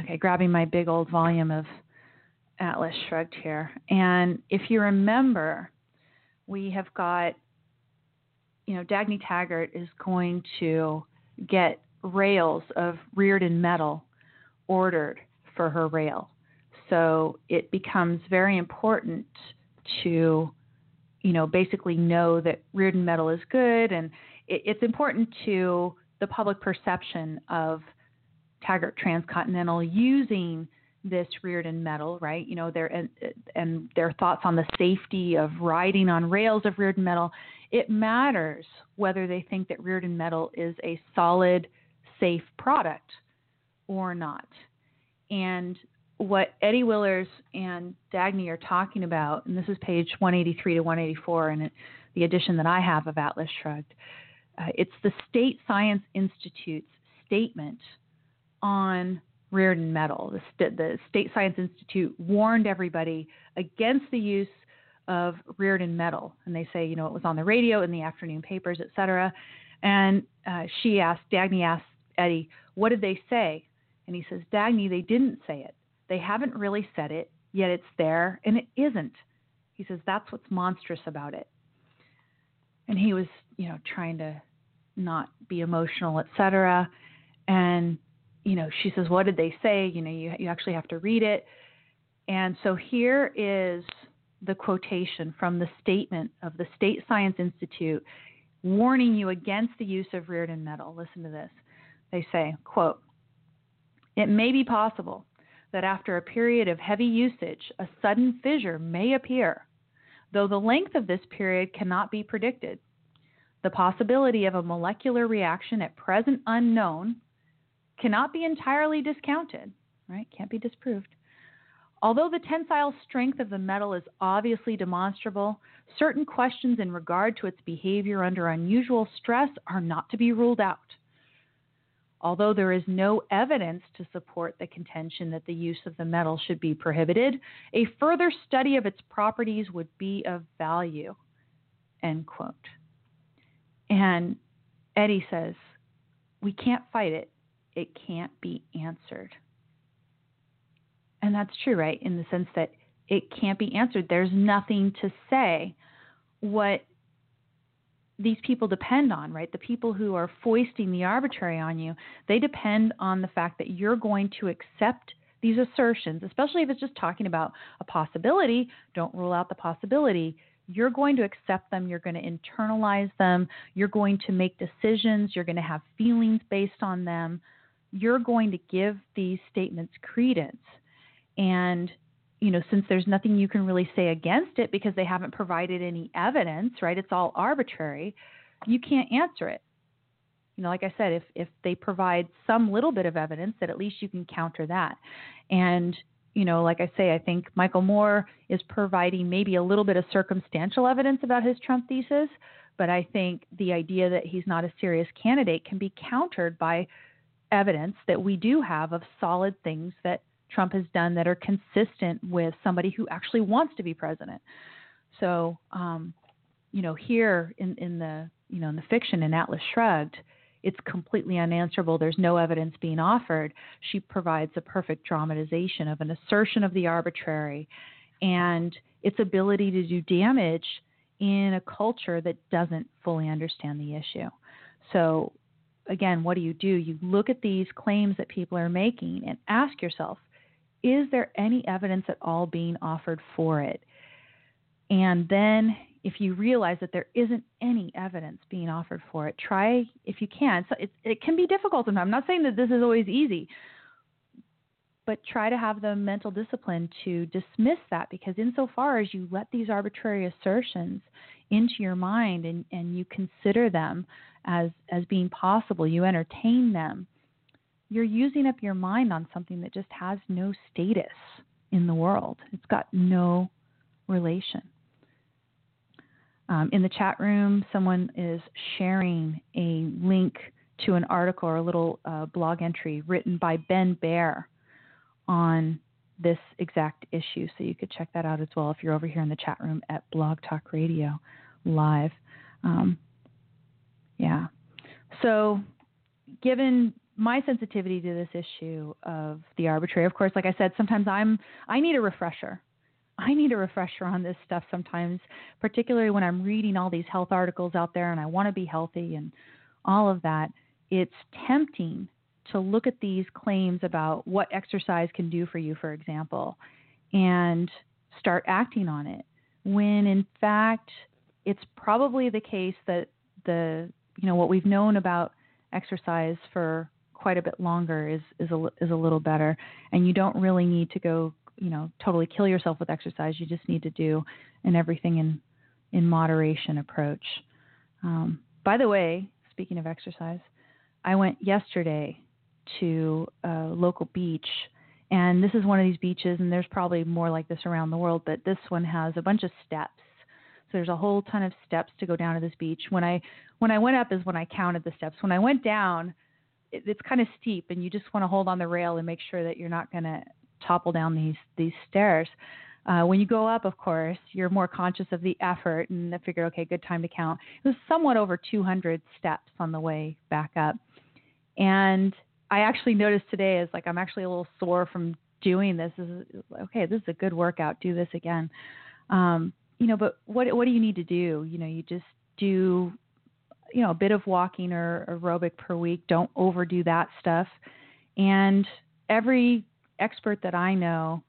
Okay, grabbing my big old volume of Atlas Shrugged here. And if you remember, we have got, you know, Dagny Taggart is going to get rails of Rearden metal ordered for her rail. So it becomes very important to, you know, basically know that Rearden metal is good, and it, it's important to the public perception of Taggart Transcontinental using this Rearden metal, right? You know, their and, and their thoughts on the safety of riding on rails of Rearden metal. It matters whether they think that Rearden metal is a solid, safe product or not. And what Eddie Willers and Dagny are talking about, and this is page 183 to 184 in the edition that I have of Atlas Shrugged, uh, it's the State Science Institute's statement on Rearden metal. The, st- the State Science Institute warned everybody against the use of Rearden metal, and they say, you know, it was on the radio, in the afternoon papers, etc. And uh, she asked, Dagny asked Eddie, what did they say? And he says, Dagny, they didn't say it. They haven't really said it, yet it's there, and it isn't. He says, that's what's monstrous about it. And he was, you know, trying to not be emotional, etc. And, you know, she says, what did they say? You know, you, you actually have to read it. And so here is the quotation from the statement of the State Science Institute warning you against the use of Rearden metal. Listen to this. They say, quote, it may be possible that after a period of heavy usage, a sudden fissure may appear, though the length of this period cannot be predicted. The possibility of a molecular reaction at present unknown cannot be entirely discounted, right? Can't be disproved. Although the tensile strength of the metal is obviously demonstrable, certain questions in regard to its behavior under unusual stress are not to be ruled out. Although there is no evidence to support the contention that the use of the metal should be prohibited, a further study of its properties would be of value. End quote. And Eddie says, We can't fight it, it can't be answered. And that's true, right? In the sense that it can't be answered. There's nothing to say. What these people depend on, right? The people who are foisting the arbitrary on you, they depend on the fact that you're going to accept these assertions, especially if it's just talking about a possibility. Don't rule out the possibility. You're going to accept them. You're going to internalize them. You're going to make decisions. You're going to have feelings based on them. You're going to give these statements credence. And you know, since there's nothing you can really say against it because they haven't provided any evidence, right? It's all arbitrary. You can't answer it. You know, like I said, if if they provide some little bit of evidence, that at least you can counter that. And you know, like I say, I think Michael Moore is providing maybe a little bit of circumstantial evidence about his Trump thesis, but I think the idea that he's not a serious candidate can be countered by evidence that we do have of solid things that Trump has done that are consistent with somebody who actually wants to be president. So, um, you know, here in, in the you know in the fiction in Atlas Shrugged, it's completely unanswerable. There's no evidence being offered. She provides a perfect dramatization of an assertion of the arbitrary and its ability to do damage in a culture that doesn't fully understand the issue. So, again, what do you do? You look at these claims that people are making and ask yourself, is there any evidence at all being offered for it? And then if you realize that there isn't any evidence being offered for it, try if you can. So it, it can be difficult sometimes. I'm not saying that this is always easy, but try to have the mental discipline to dismiss that because insofar as you let these arbitrary assertions into your mind and, and you consider them as, as being possible, you entertain them, you're using up your mind on something that just has no status in the world. It's got no relation. Um, in the chat room, someone is sharing a link to an article or a little uh, blog entry written by Ben Bayer on this exact issue. So you could check that out as well if you're over here in the chat room at Blog Talk Radio Live. Um, yeah. So, given my sensitivity to this issue of the arbitrary, of course, like I said, sometimes I'm I need a refresher. I need a refresher on this stuff sometimes, particularly when I'm reading all these health articles out there and I want to be healthy and all of that. it's tempting to look at these claims about what exercise can do for you, for example, and start acting on it. When in fact, it's probably the case that the you know what we've known about exercise for quite a bit longer is is a is a little better, and you don't really need to go you know totally kill yourself with exercise. You just need to do an everything in in moderation approach. Um, by the way, speaking of exercise, I went yesterday to a local beach, and this is one of these beaches, and there's probably more like this around the world, but this one has a bunch of steps. So there's a whole ton of steps to go down to this beach. When I when I went up is when I counted the steps. When I went down, it's kind of steep, and you just want to hold on the rail and make sure that you're not going to topple down these these stairs. Uh, when you go up, of course, you're more conscious of the effort, and I figured, okay, good time to count. It was somewhat over 200 steps on the way back up, and I actually noticed today is like I'm actually a little sore from doing this. this is okay, this is a good workout. Do this again. Um, you know, but what what do you need to do? You know, you just do you know a bit of walking or aerobic per week. Don't overdo that stuff. And every expert that I know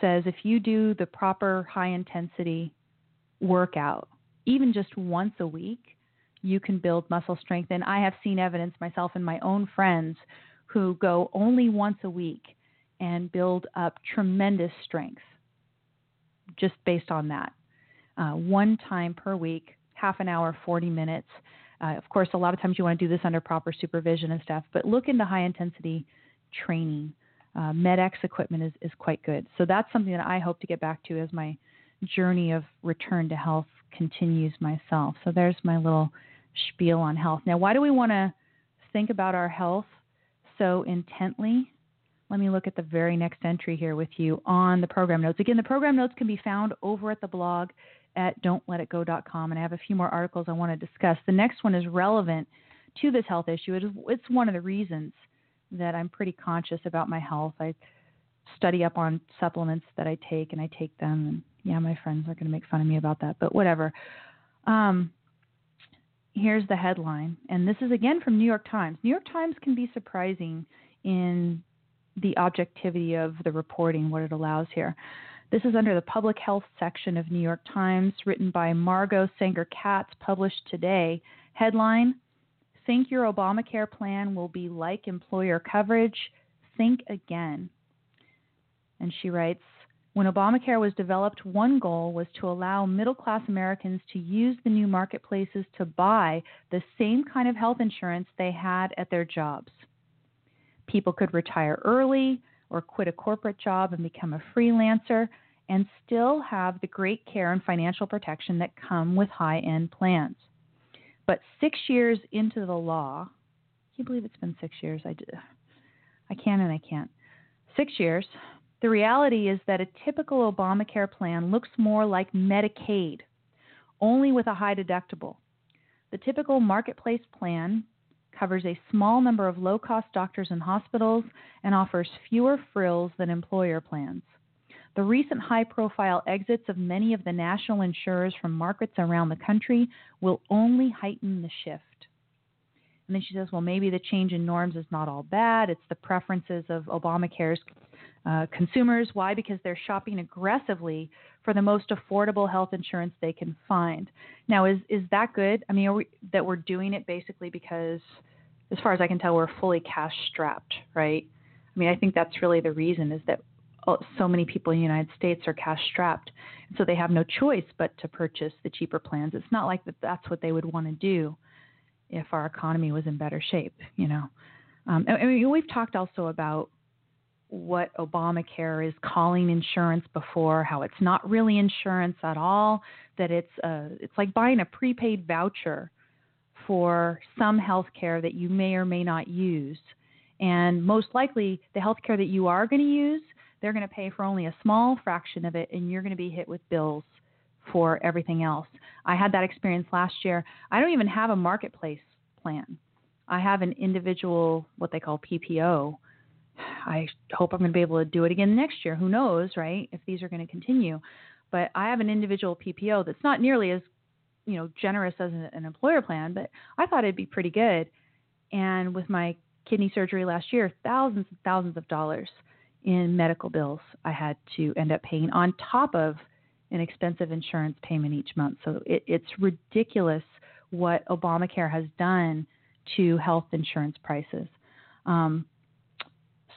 says if you do the proper high intensity workout, even just once a week, you can build muscle strength. And I have seen evidence myself and my own friends who go only once a week and build up tremendous strength just based on that. Uh, one time per week, half an hour, 40 minutes. Uh, of course, a lot of times you want to do this under proper supervision and stuff, but look into high intensity training. Uh, MedX equipment is, is quite good. So that's something that I hope to get back to as my journey of return to health continues myself. So there's my little spiel on health. Now, why do we want to think about our health so intently. Let me look at the very next entry here with you on the program notes. Again, the program notes can be found over at the blog at don'tletitgo.com, and I have a few more articles I want to discuss. The next one is relevant to this health issue. It is, it's one of the reasons that I'm pretty conscious about my health. I study up on supplements that I take, and I take them. And yeah, my friends are going to make fun of me about that, but whatever. Um, here's the headline, and this is again from New York Times. New York Times can be surprising in the objectivity of the reporting, what it allows here. This is under the public health section of New York Times, written by Margot Sanger Katz, published today. Headline Think your Obamacare plan will be like employer coverage? Think again. And she writes when Obamacare was developed, one goal was to allow middle class Americans to use the new marketplaces to buy the same kind of health insurance they had at their jobs. People could retire early or quit a corporate job and become a freelancer and still have the great care and financial protection that come with high end plans. But six years into the law, can you believe it's been six years? I, I can and I can't. Six years, the reality is that a typical Obamacare plan looks more like Medicaid, only with a high deductible. The typical marketplace plan covers a small number of low cost doctors and hospitals and offers fewer frills than employer plans. The recent high profile exits of many of the national insurers from markets around the country will only heighten the shift. And then she says, well, maybe the change in norms is not all bad. It's the preferences of Obamacare's uh, consumers. Why? Because they're shopping aggressively for the most affordable health insurance they can find. Now, is is that good? I mean, we, that we're doing it basically because, as far as I can tell, we're fully cash strapped, right? I mean, I think that's really the reason is that oh, so many people in the United States are cash strapped, so they have no choice but to purchase the cheaper plans. It's not like that that's what they would want to do if our economy was in better shape, you know. Um, we've talked also about what Obamacare is calling insurance before, how it's not really insurance at all, that it's uh, it's like buying a prepaid voucher for some health care that you may or may not use. And most likely, the health care that you are going to use, they're going to pay for only a small fraction of it, and you're going to be hit with bills for everything else. I had that experience last year. I don't even have a marketplace plan. I have an individual, what they call PPO, I hope I'm going to be able to do it again next year. Who knows, right? If these are going to continue. But I have an individual PPO that's not nearly as, you know, generous as an, employer plan, but I thought it'd be pretty good. And with my kidney surgery last year, thousands and thousands of dollars in medical bills I had to end up paying on top of an expensive insurance payment each month. So it, it's ridiculous what Obamacare has done to health insurance prices. Um,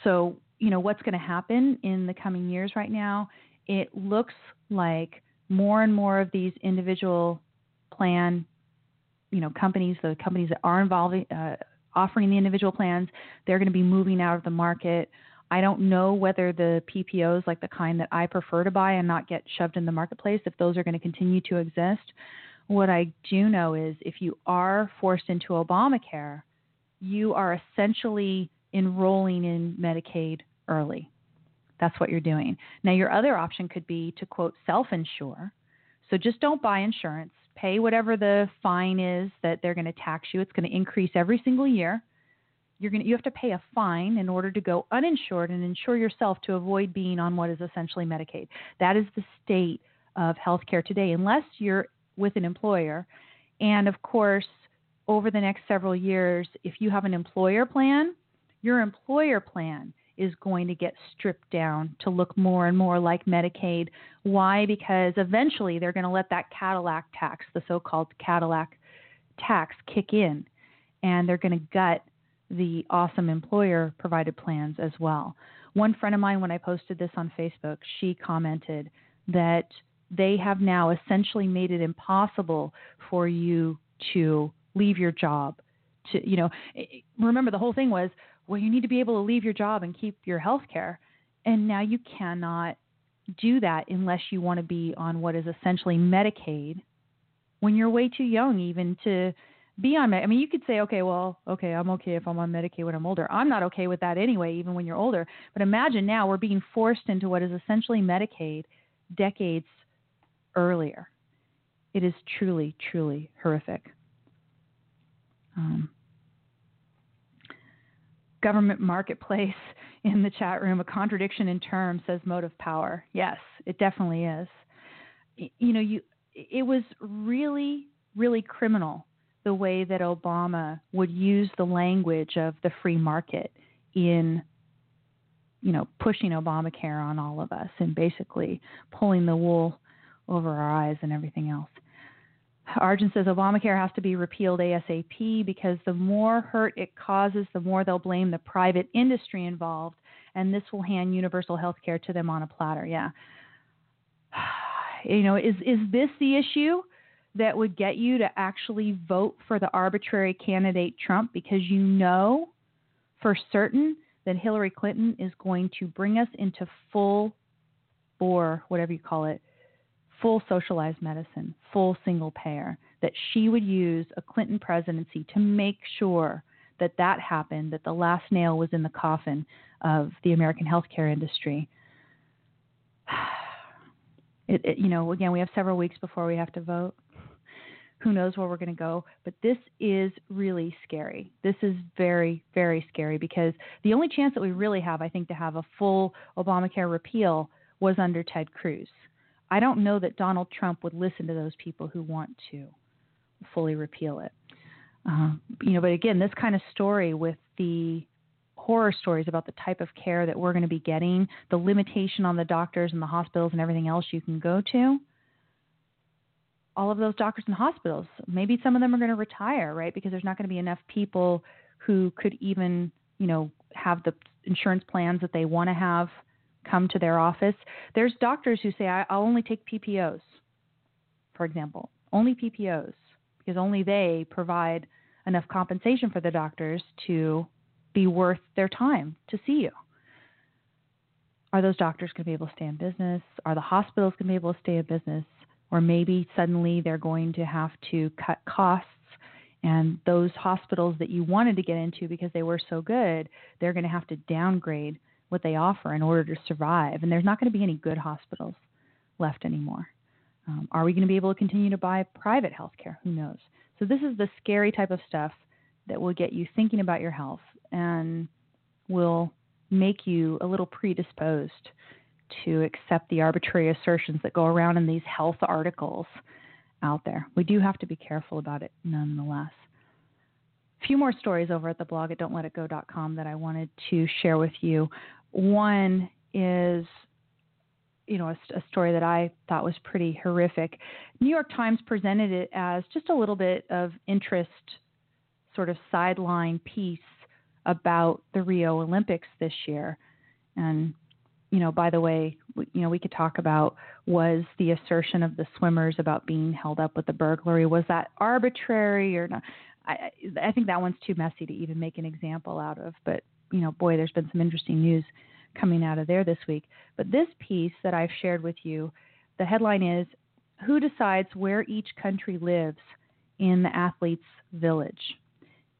so, you know, what's going to happen in the coming years right now? It looks like more and more of these individual plan, you know, companies, the companies that are involving, uh, offering the individual plans, they're going to be moving out of the market. I don't know whether the PPOs, like the kind that I prefer to buy and not get shoved in the marketplace, if those are going to continue to exist. What I do know is if you are forced into Obamacare, you are essentially enrolling in Medicaid early. That's what you're doing. Now, your other option could be to quote self insure. So just don't buy insurance. Pay whatever the fine is that they're going to tax you. It's going to increase every single year. You're going to, you have to pay a fine in order to go uninsured and insure yourself to avoid being on what is essentially Medicaid. That is the state of healthcare today, unless you're with an employer. And of course, over the next several years, if you have an employer plan, your employer plan is going to get stripped down to look more and more like Medicaid. Why? Because eventually they're going to let that Cadillac tax, the so called Cadillac tax, kick in, and they're going to gut the awesome employer provided plans as well. One friend of mine, when I posted this on Facebook, she commented that they have now essentially made it impossible for you to leave your job. To you know, remember the whole thing was well, you need to be able to leave your job and keep your health care. And now you cannot do that unless you want to be on what is essentially Medicaid when you're way too young even to be on I mean you could say okay well okay I'm okay if I'm on Medicaid when I'm older. I'm not okay with that anyway even when you're older. But imagine now we're being forced into what is essentially Medicaid decades earlier. It is truly truly horrific. Um, government marketplace [LAUGHS] in the chat room. A contradiction in terms says motive power. Yes, it definitely is. You know, you it was really really criminal the way that Obama would use the language of the free market in you know pushing Obamacare on all of us and basically pulling the wool over our eyes and everything else. Arjun says Obamacare has to be repealed ASAP because the more hurt it causes, the more they'll blame the private industry involved, and this will hand universal health care to them on a platter. Yeah. [SIGHS] You know, is is this the issue that would get you to actually vote for the arbitrary candidate Trump because you know for certain that Hillary Clinton is going to bring us into full bore, whatever you call it, full socialized medicine, full single payer, that she would use a Clinton presidency to make sure that that happened, that the last nail was in the coffin of the American healthcare industry. [SIGHS] It, it, you know, again, we have several weeks before we have to vote. Who knows where we're going to go? But this is really scary. This is very, very scary because the only chance that we really have, I think, to have a full Obamacare repeal was under Ted Cruz. I don't know that Donald Trump would listen to those people who want to fully repeal it. Uh, you know, but again, this kind of story with the horror stories about the type of care that we're going to be getting, the limitation on the doctors and the hospitals and everything else you can go to. All of those doctors and hospitals, maybe some of them are going to retire, right? Because there's not going to be enough people who could even, you know, have the insurance plans that they want to have come to their office. There's doctors who say, I'll only take PPOs, for example, only PPOs, because only they provide enough compensation for the doctors to be worth their time to see you. Are those doctors going to be able to stay in business? Are the hospitals going to be able to stay in business? Or maybe suddenly they're going to have to cut costs and those hospitals that you wanted to get into because they were so good, they're going to have to downgrade what they offer in order to survive. And there's not going to be any good hospitals left anymore. Um, are we going to be able to continue to buy private health care? Who knows? So, this is the scary type of stuff that will get you thinking about your health and will make you a little predisposed to accept the arbitrary assertions that go around in these health articles out there. We do have to be careful about it nonetheless. A few more stories over at the blog at don'tletitgo.com that I wanted to share with you. One is you know, a, a, story that I thought was pretty horrific. New York Times presented it as just a little bit of interest, sort of sideline piece about the Rio Olympics this year. And, you know, by the way, you know, we could talk about was the assertion of the swimmers about being held up with the burglary, was that arbitrary or not? I, I think that one's too messy to even make an example out of. But, you know, boy, there's been some interesting news coming out of there this week. But this piece that I've shared with you, the headline is Who Decides Where Each Country Lives in the Athlete's Village?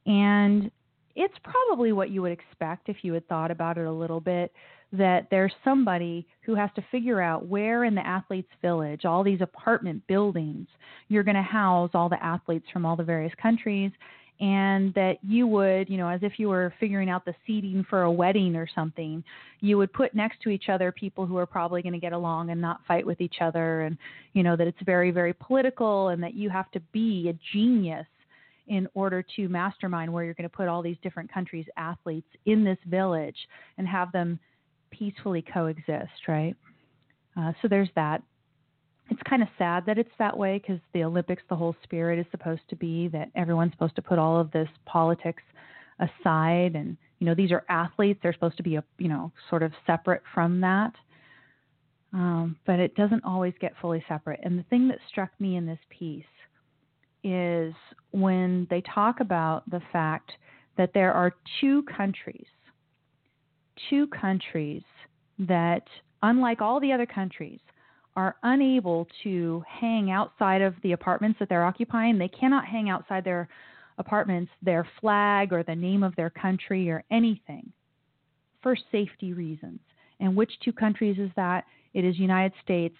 And it's probably what you would expect if you had thought about it a little bit that there's somebody who has to figure out where in the athletes village all these apartment buildings you're going to house all the athletes from all the various countries and that you would, you know, as if you were figuring out the seating for a wedding or something, you would put next to each other people who are probably going to get along and not fight with each other, and you know that it's very, very political, and that you have to be a genius in order to mastermind where you're going to put all these different countries' athletes in this village and have them peacefully coexist, right? Uh, so there's that it's kind of sad that it's that way because the Olympics, the whole spirit is supposed to be that everyone's supposed to put all of this politics aside, and you know these are athletes; they're supposed to be a you know sort of separate from that. Um, but it doesn't always get fully separate. And the thing that struck me in this piece is when they talk about the fact that there are two countries, two countries that, unlike all the other countries, are unable to hang outside of the apartments that they're occupying. They cannot hang outside their apartments their flag or the name of their country or anything for safety reasons. And which two countries is that? It is United States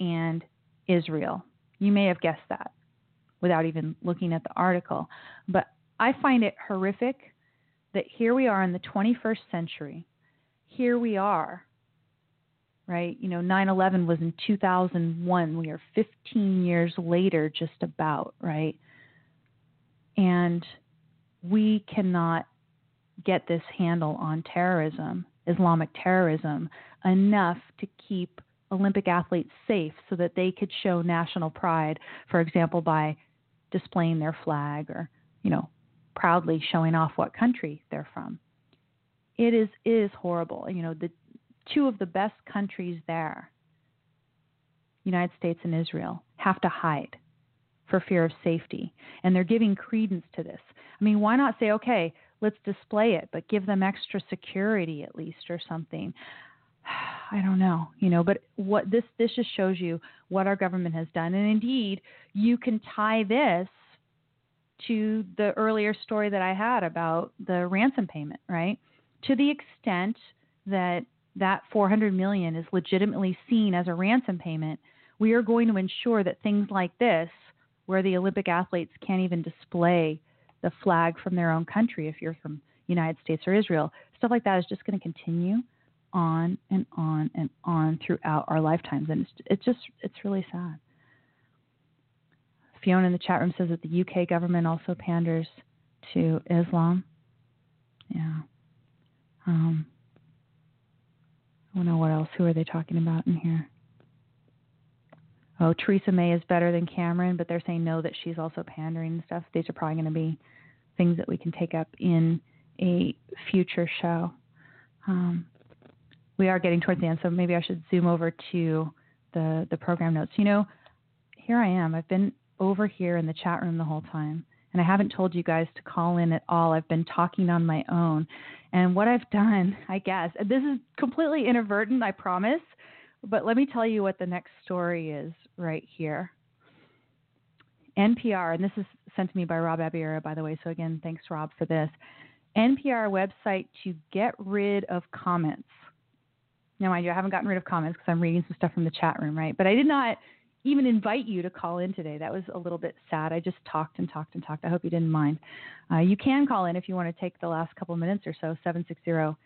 and Israel. You may have guessed that without even looking at the article. But I find it horrific that here we are in the 21st century. Here we are right? You know, 9 11 was in 2001. We are 15 years later, just about, right? And we cannot get this handle on terrorism, Islamic terrorism, enough to keep Olympic athletes safe so that they could show national pride, for example, by displaying their flag or, you know, proudly showing off what country they're from. It is it is horrible. You know, the two of the best countries there, United States and Israel, have to hide for fear of safety. And they're giving credence to this. I mean, why not say, okay, let's display it, but give them extra security at least or something? [SIGHS] I don't know, you know, but what this this just shows you what our government has done. And indeed, you can tie this to the earlier story that I had about the ransom payment, right? To the extent that that 400 million is legitimately seen as a ransom payment, we are going to ensure that things like this, where the Olympic athletes can't even display the flag from their own country if you're from United States or Israel, stuff like that is just going to continue on and on and on throughout our lifetimes, and it's, it's just it's really sad. Fiona in the chat room says that the UK government also panders to Islam. Yeah. Um, I don't know what else. Who are they talking about in here? Oh, Theresa May is better than Cameron, but they're saying no, that she's also pandering and stuff. These are probably going to be things that we can take up in a future show. Um, we are getting towards the end, so maybe I should zoom over to the the program notes. You know, here I am. I've been over here in the chat room the whole time, and I haven't told you guys to call in at all. I've been talking on my own. And what I've done, [LAUGHS] I guess, this is completely inadvertent, I promise, but let me tell you what the next story is right here. NPR, and this is sent to me by Rob Abiera, by the way, so again, thanks, Rob, for this. NPR website to get rid of comments. Now, mind you, I haven't gotten rid of comments because I'm reading some stuff from the chat room, right? But I did not even invite you to call in today. That was a little bit sad. I just talked and talked and talked. I hope you didn't mind. Uh, you can call in if you want to take the last couple minutes or so, 760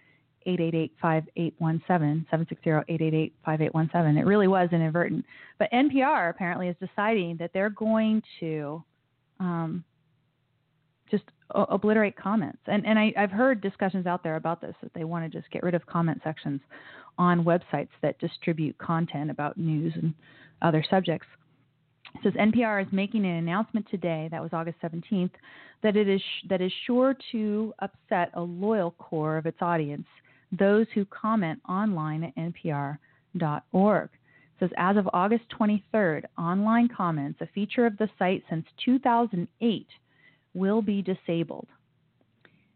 888 5817. 760 888 5817. It really was inadvertent. But NPR apparently is deciding that they're going to um, just o- obliterate comments. And and I, I've heard discussions out there about this that they want to just get rid of comment sections on websites that distribute content about news and other subjects. It says NPR is making an announcement today, that was August 17th, that it is that is sure to upset a loyal core of its audience, those who comment online at npr.org. It says as of August 23rd, online comments, a feature of the site since 2008, will be disabled.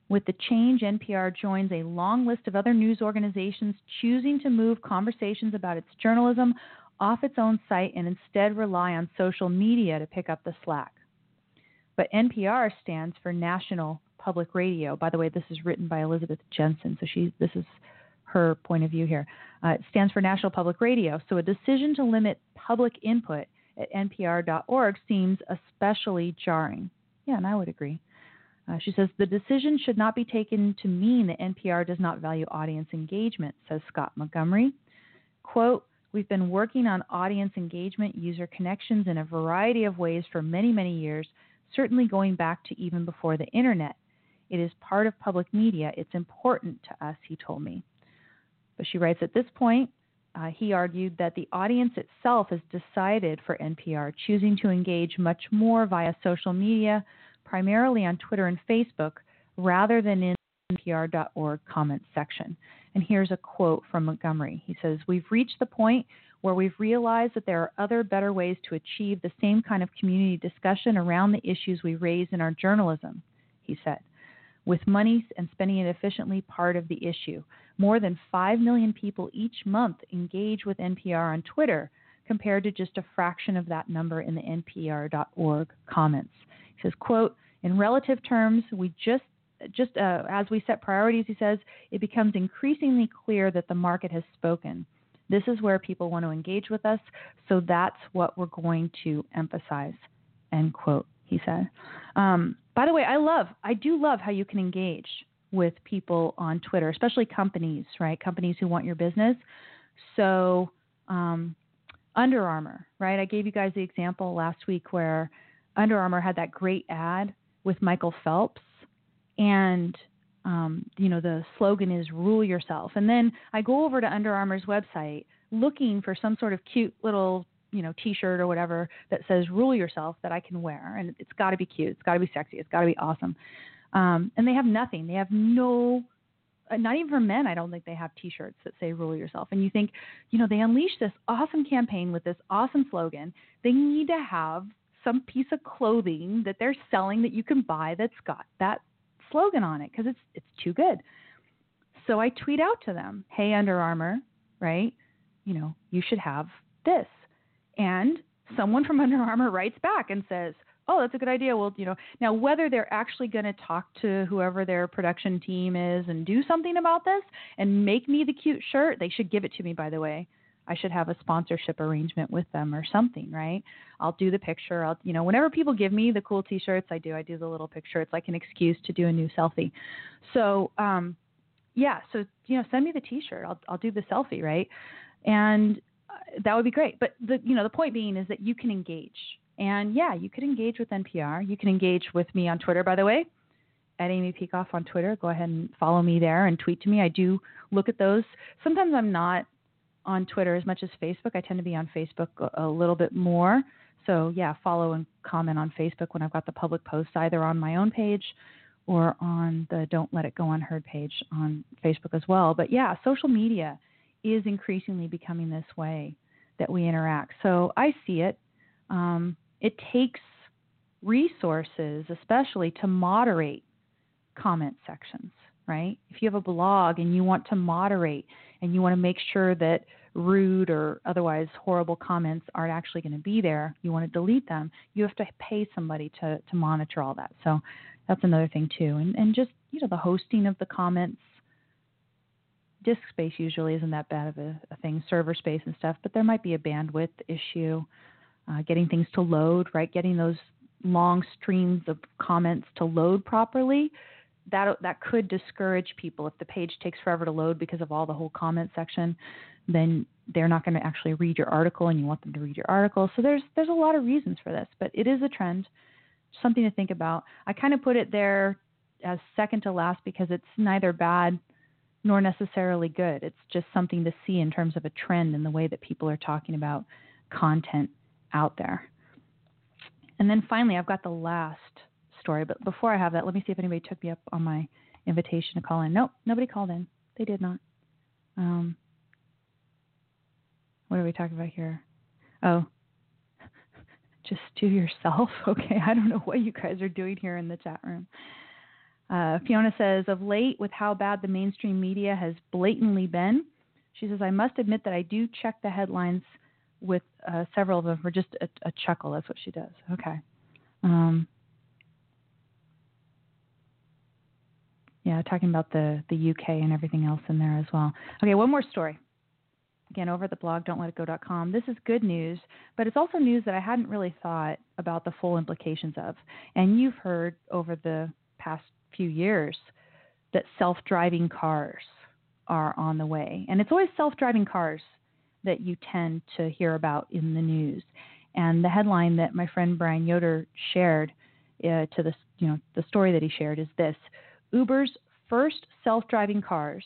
With the change, NPR joins a long list of other news organizations choosing to move conversations about its journalism off its own site and instead rely on social media to pick up the slack. But NPR stands for National Public Radio. By the way, this is written by Elizabeth Jensen, so she this is her point of view here. Uh, it stands for National Public Radio. So a decision to limit public input at npr.org seems especially jarring. Yeah, and I would agree. Uh, she says the decision should not be taken to mean that NPR does not value audience engagement, says Scott Montgomery. Quote, We've been working on audience engagement, user connections in a variety of ways for many, many years, certainly going back to even before the internet. It is part of public media. It's important to us, he told me. But she writes at this point, uh, he argued that the audience itself has decided for NPR, choosing to engage much more via social media, primarily on Twitter and Facebook, rather than in NPR.org comments section. And here's a quote from Montgomery. He says, We've reached the point where we've realized that there are other better ways to achieve the same kind of community discussion around the issues we raise in our journalism, he said. With money and spending it efficiently part of the issue. More than 5 million people each month engage with NPR on Twitter, compared to just a fraction of that number in the npr.org comments. He says, quote, in relative terms, we just just uh, as we set priorities, he says, it becomes increasingly clear that the market has spoken. This is where people want to engage with us, so that's what we're going to emphasize. End quote, he said. Um, by the way, I love, I do love how you can engage with people on Twitter, especially companies, right? Companies who want your business. So, um, Under Armour, right? I gave you guys the example last week where Under Armour had that great ad with Michael Phelps, and um, you know the slogan is "Rule Yourself." And then I go over to Under Armour's website looking for some sort of cute little you know T-shirt or whatever that says "Rule Yourself" that I can wear, and it's got to be cute, it's got to be sexy, it's got to be awesome. Um, and they have nothing. They have no uh, not even for men, I don't think they have T-shirts that say "Rule Yourself." And you think, you know, they unleashed this awesome campaign with this awesome slogan. They need to have some piece of clothing that they're selling that you can buy that's got that slogan on it because it's it's too good. So I tweet out to them, "Hey Under Armour, right? You know, you should have this." And someone from [LAUGHS] Under Armour writes back and says, "Oh, that's a good idea." Well, you know, now whether they're actually going to talk to whoever their production team is and do something about this and make me the cute shirt, they should give it to me by the way. I should have a sponsorship arrangement with them or something, right? I'll do the picture. I'll, you know, whenever people give me the cool T-shirts, I do. I do the little picture. It's like an excuse to do a new selfie. So, um, yeah. So, you know, send me the T-shirt. I'll, I'll do the selfie, right? And uh, that would be great. But the, you know, the point being is that you can engage. And yeah, you could engage with NPR. You can engage with me on Twitter, by the way, at Amy Peikoff on Twitter. Go ahead and follow me there and tweet to me. I do look at those. Sometimes I'm not on Twitter as much as Facebook. I tend to be on Facebook a, a little bit more. So, yeah, follow and comment on Facebook when I've got the public posts either on my own page or on the Don't Let It Go Unheard page on Facebook as well. But yeah, social media is increasingly becoming this way that we interact. So I see it. Um, it takes resources, especially to moderate comment sections, right? If you have a blog and you want to moderate and you want to make sure that rude or otherwise horrible comments aren't actually going to be there, you want to delete them, you have to pay somebody to, to monitor all that. So that's another thing too. And, and just, you know, the hosting of the comments, disk space usually isn't that bad of a, a thing, server space and stuff, but there might be a bandwidth issue, uh, getting things to load, right? Getting those long streams of comments to load properly that that could discourage people if the page takes forever to load because of all the whole comment section then they're not going to actually read your article and you want them to read your article so there's there's a lot of reasons for this but it is a trend something to think about i kind of put it there as second to last because it's neither bad nor necessarily good. It's just something to see in terms of a trend in the way that people are talking about content out there. And then finally, I've got the last story. But before I have that, let me see if anybody took me up on my invitation to call in. Nope, nobody called in. They did not. Um, what are we talking about here? Oh, [LAUGHS] just to yourself. [LAUGHS] Okay, I don't know what you guys are doing here in the chat room. Uh, Fiona says, of late, with how bad the mainstream media has blatantly been, she says, I must admit that I do check the headlines with uh, several of them for just a, a, chuckle. That's what she does. Okay. Um, yeah, talking about the, the UK and everything else in there as well. Okay, one more story. Again, over at the blog, don'tletitgo.com. This is good news, but it's also news that I hadn't really thought about the full implications of. And you've heard over the past few years that self driving cars are on the way. And it's always self driving cars that you tend to hear about in the news. And the headline that my friend Brian Yoder shared uh, to the you know the story that he shared is this: Uber's first self-driving cars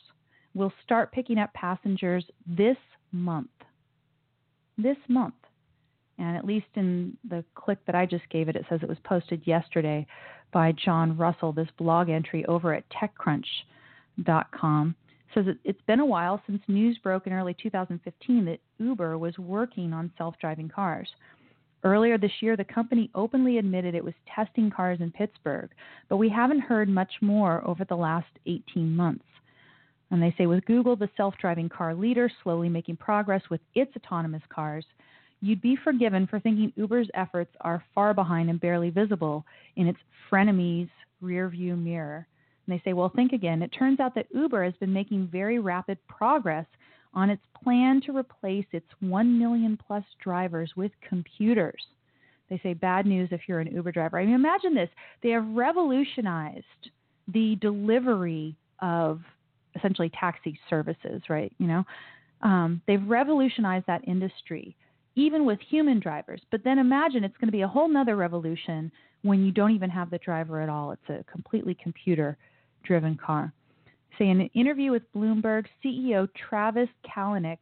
will start picking up passengers this month. This month. And at least in the click that I just gave it, it says it was posted yesterday by Jon Russell, this blog entry over at TechCrunch.com says it's been a while since news broke in early 2015 that Uber was working on self driving cars. Earlier this year, the company openly admitted it was testing cars in Pittsburgh, but we haven't heard much more over the last 18 months. And they say with Google, the self driving car leader, slowly making progress with its autonomous cars, you'd be forgiven for thinking Uber's efforts are far behind and barely visible in its frenemies rearview mirror. And they say, well, think again. It turns out that Uber has been making very rapid progress on its plan to replace its 1 million plus drivers with computers. They say, bad news if you're an Uber driver. I mean, imagine this. They have revolutionized the delivery of essentially taxi services, right? You know, um, they've revolutionized that industry, even with human drivers. But then imagine it's going to be a whole nother revolution when you don't even have the driver at all. It's a completely computer driven car. Say, in an interview with Bloomberg, CEO Travis Kalanick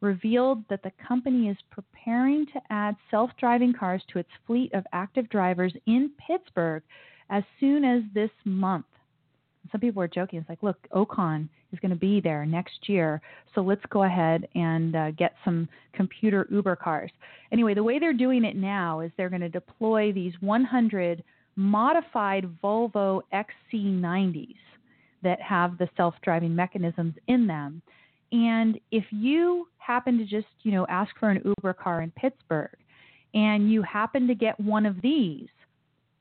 revealed that the company is preparing to add self driving cars to its fleet of active drivers in Pittsburgh as soon as this month. Some people are joking. It's like, look, Ocon is going to be there next year, so let's go ahead and uh, get some computer Uber cars. Anyway, the way they're doing it now is they're going to deploy these 100 modified Volvo XC90s that have the self-driving mechanisms in them. And if you happen to just, you know, ask for an Uber car in Pittsburgh and you happen to get one of these,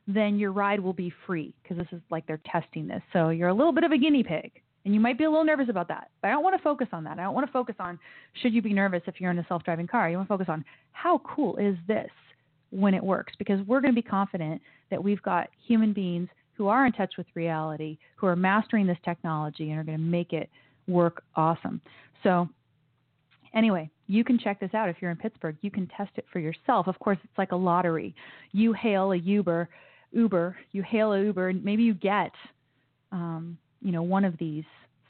then your ride will be free because this is like they're testing this. So you're a little bit of a guinea pig. And you might be a little nervous about that. But I don't want to focus on that. I don't want to focus on should you be nervous if you're in a self driving car. You want to focus on how cool is this when it works because we're going to be confident that we've got human beings who are in touch with reality, who are mastering this technology and are going to make it work awesome. So, anyway, you can check this out if you're in Pittsburgh. You can test it for yourself. Of course, it's like a lottery. You hail a Uber, Uber, you hail a Uber, and maybe you get, um, you know, one of these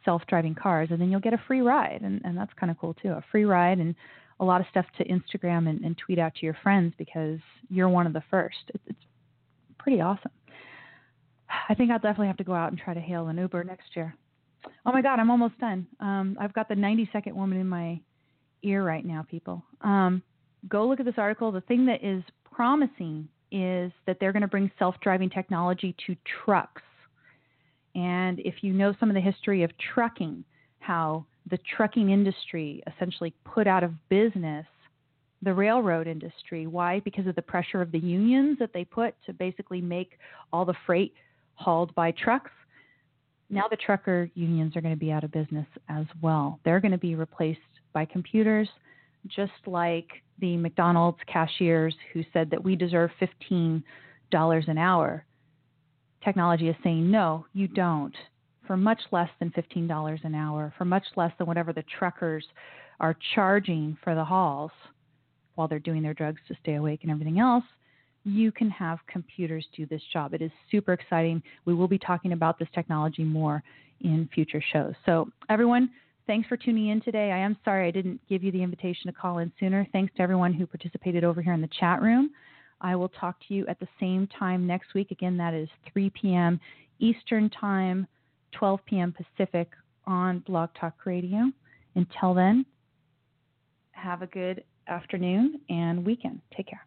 self-driving cars, and then you'll get a free ride, and, and that's kind of cool too. A free ride and a lot of stuff to Instagram and, and tweet out to your friends because you're one of the first. It's, it's pretty awesome. I think I'll definitely have to go out and try to hail an Uber next year. Oh my God, I'm almost done. Um, I've got the 90 second woman in my ear right now, people. Um, go look at this article. The thing that is promising is that they're going to bring self driving technology to trucks. And if you know some of the history of trucking, how the trucking industry essentially put out of business the railroad industry. Why? Because of the pressure of the unions that they put to basically make all the freight hauled by trucks. Now the trucker unions are going to be out of business as well. They're going to be replaced by computers, just like the McDonald's cashiers who said that we deserve $15 an hour. Technology is saying, no, you don't for much less than $15 an hour, for much less than whatever the truckers are charging for the hauls while they're doing their drugs to stay awake and everything else, you can have computers do this job. It is super exciting. We will be talking about this technology more in future shows. So, everyone, thanks for tuning in today. I am sorry I didn't give you the invitation to call in sooner. Thanks to everyone who participated over here in the chat room. I will talk to you at the same time next week. Again, that is 3 p.m. Eastern Time, 12 p.m. Pacific on Blog Talk Radio. Until then, have a good afternoon and weekend. Take care.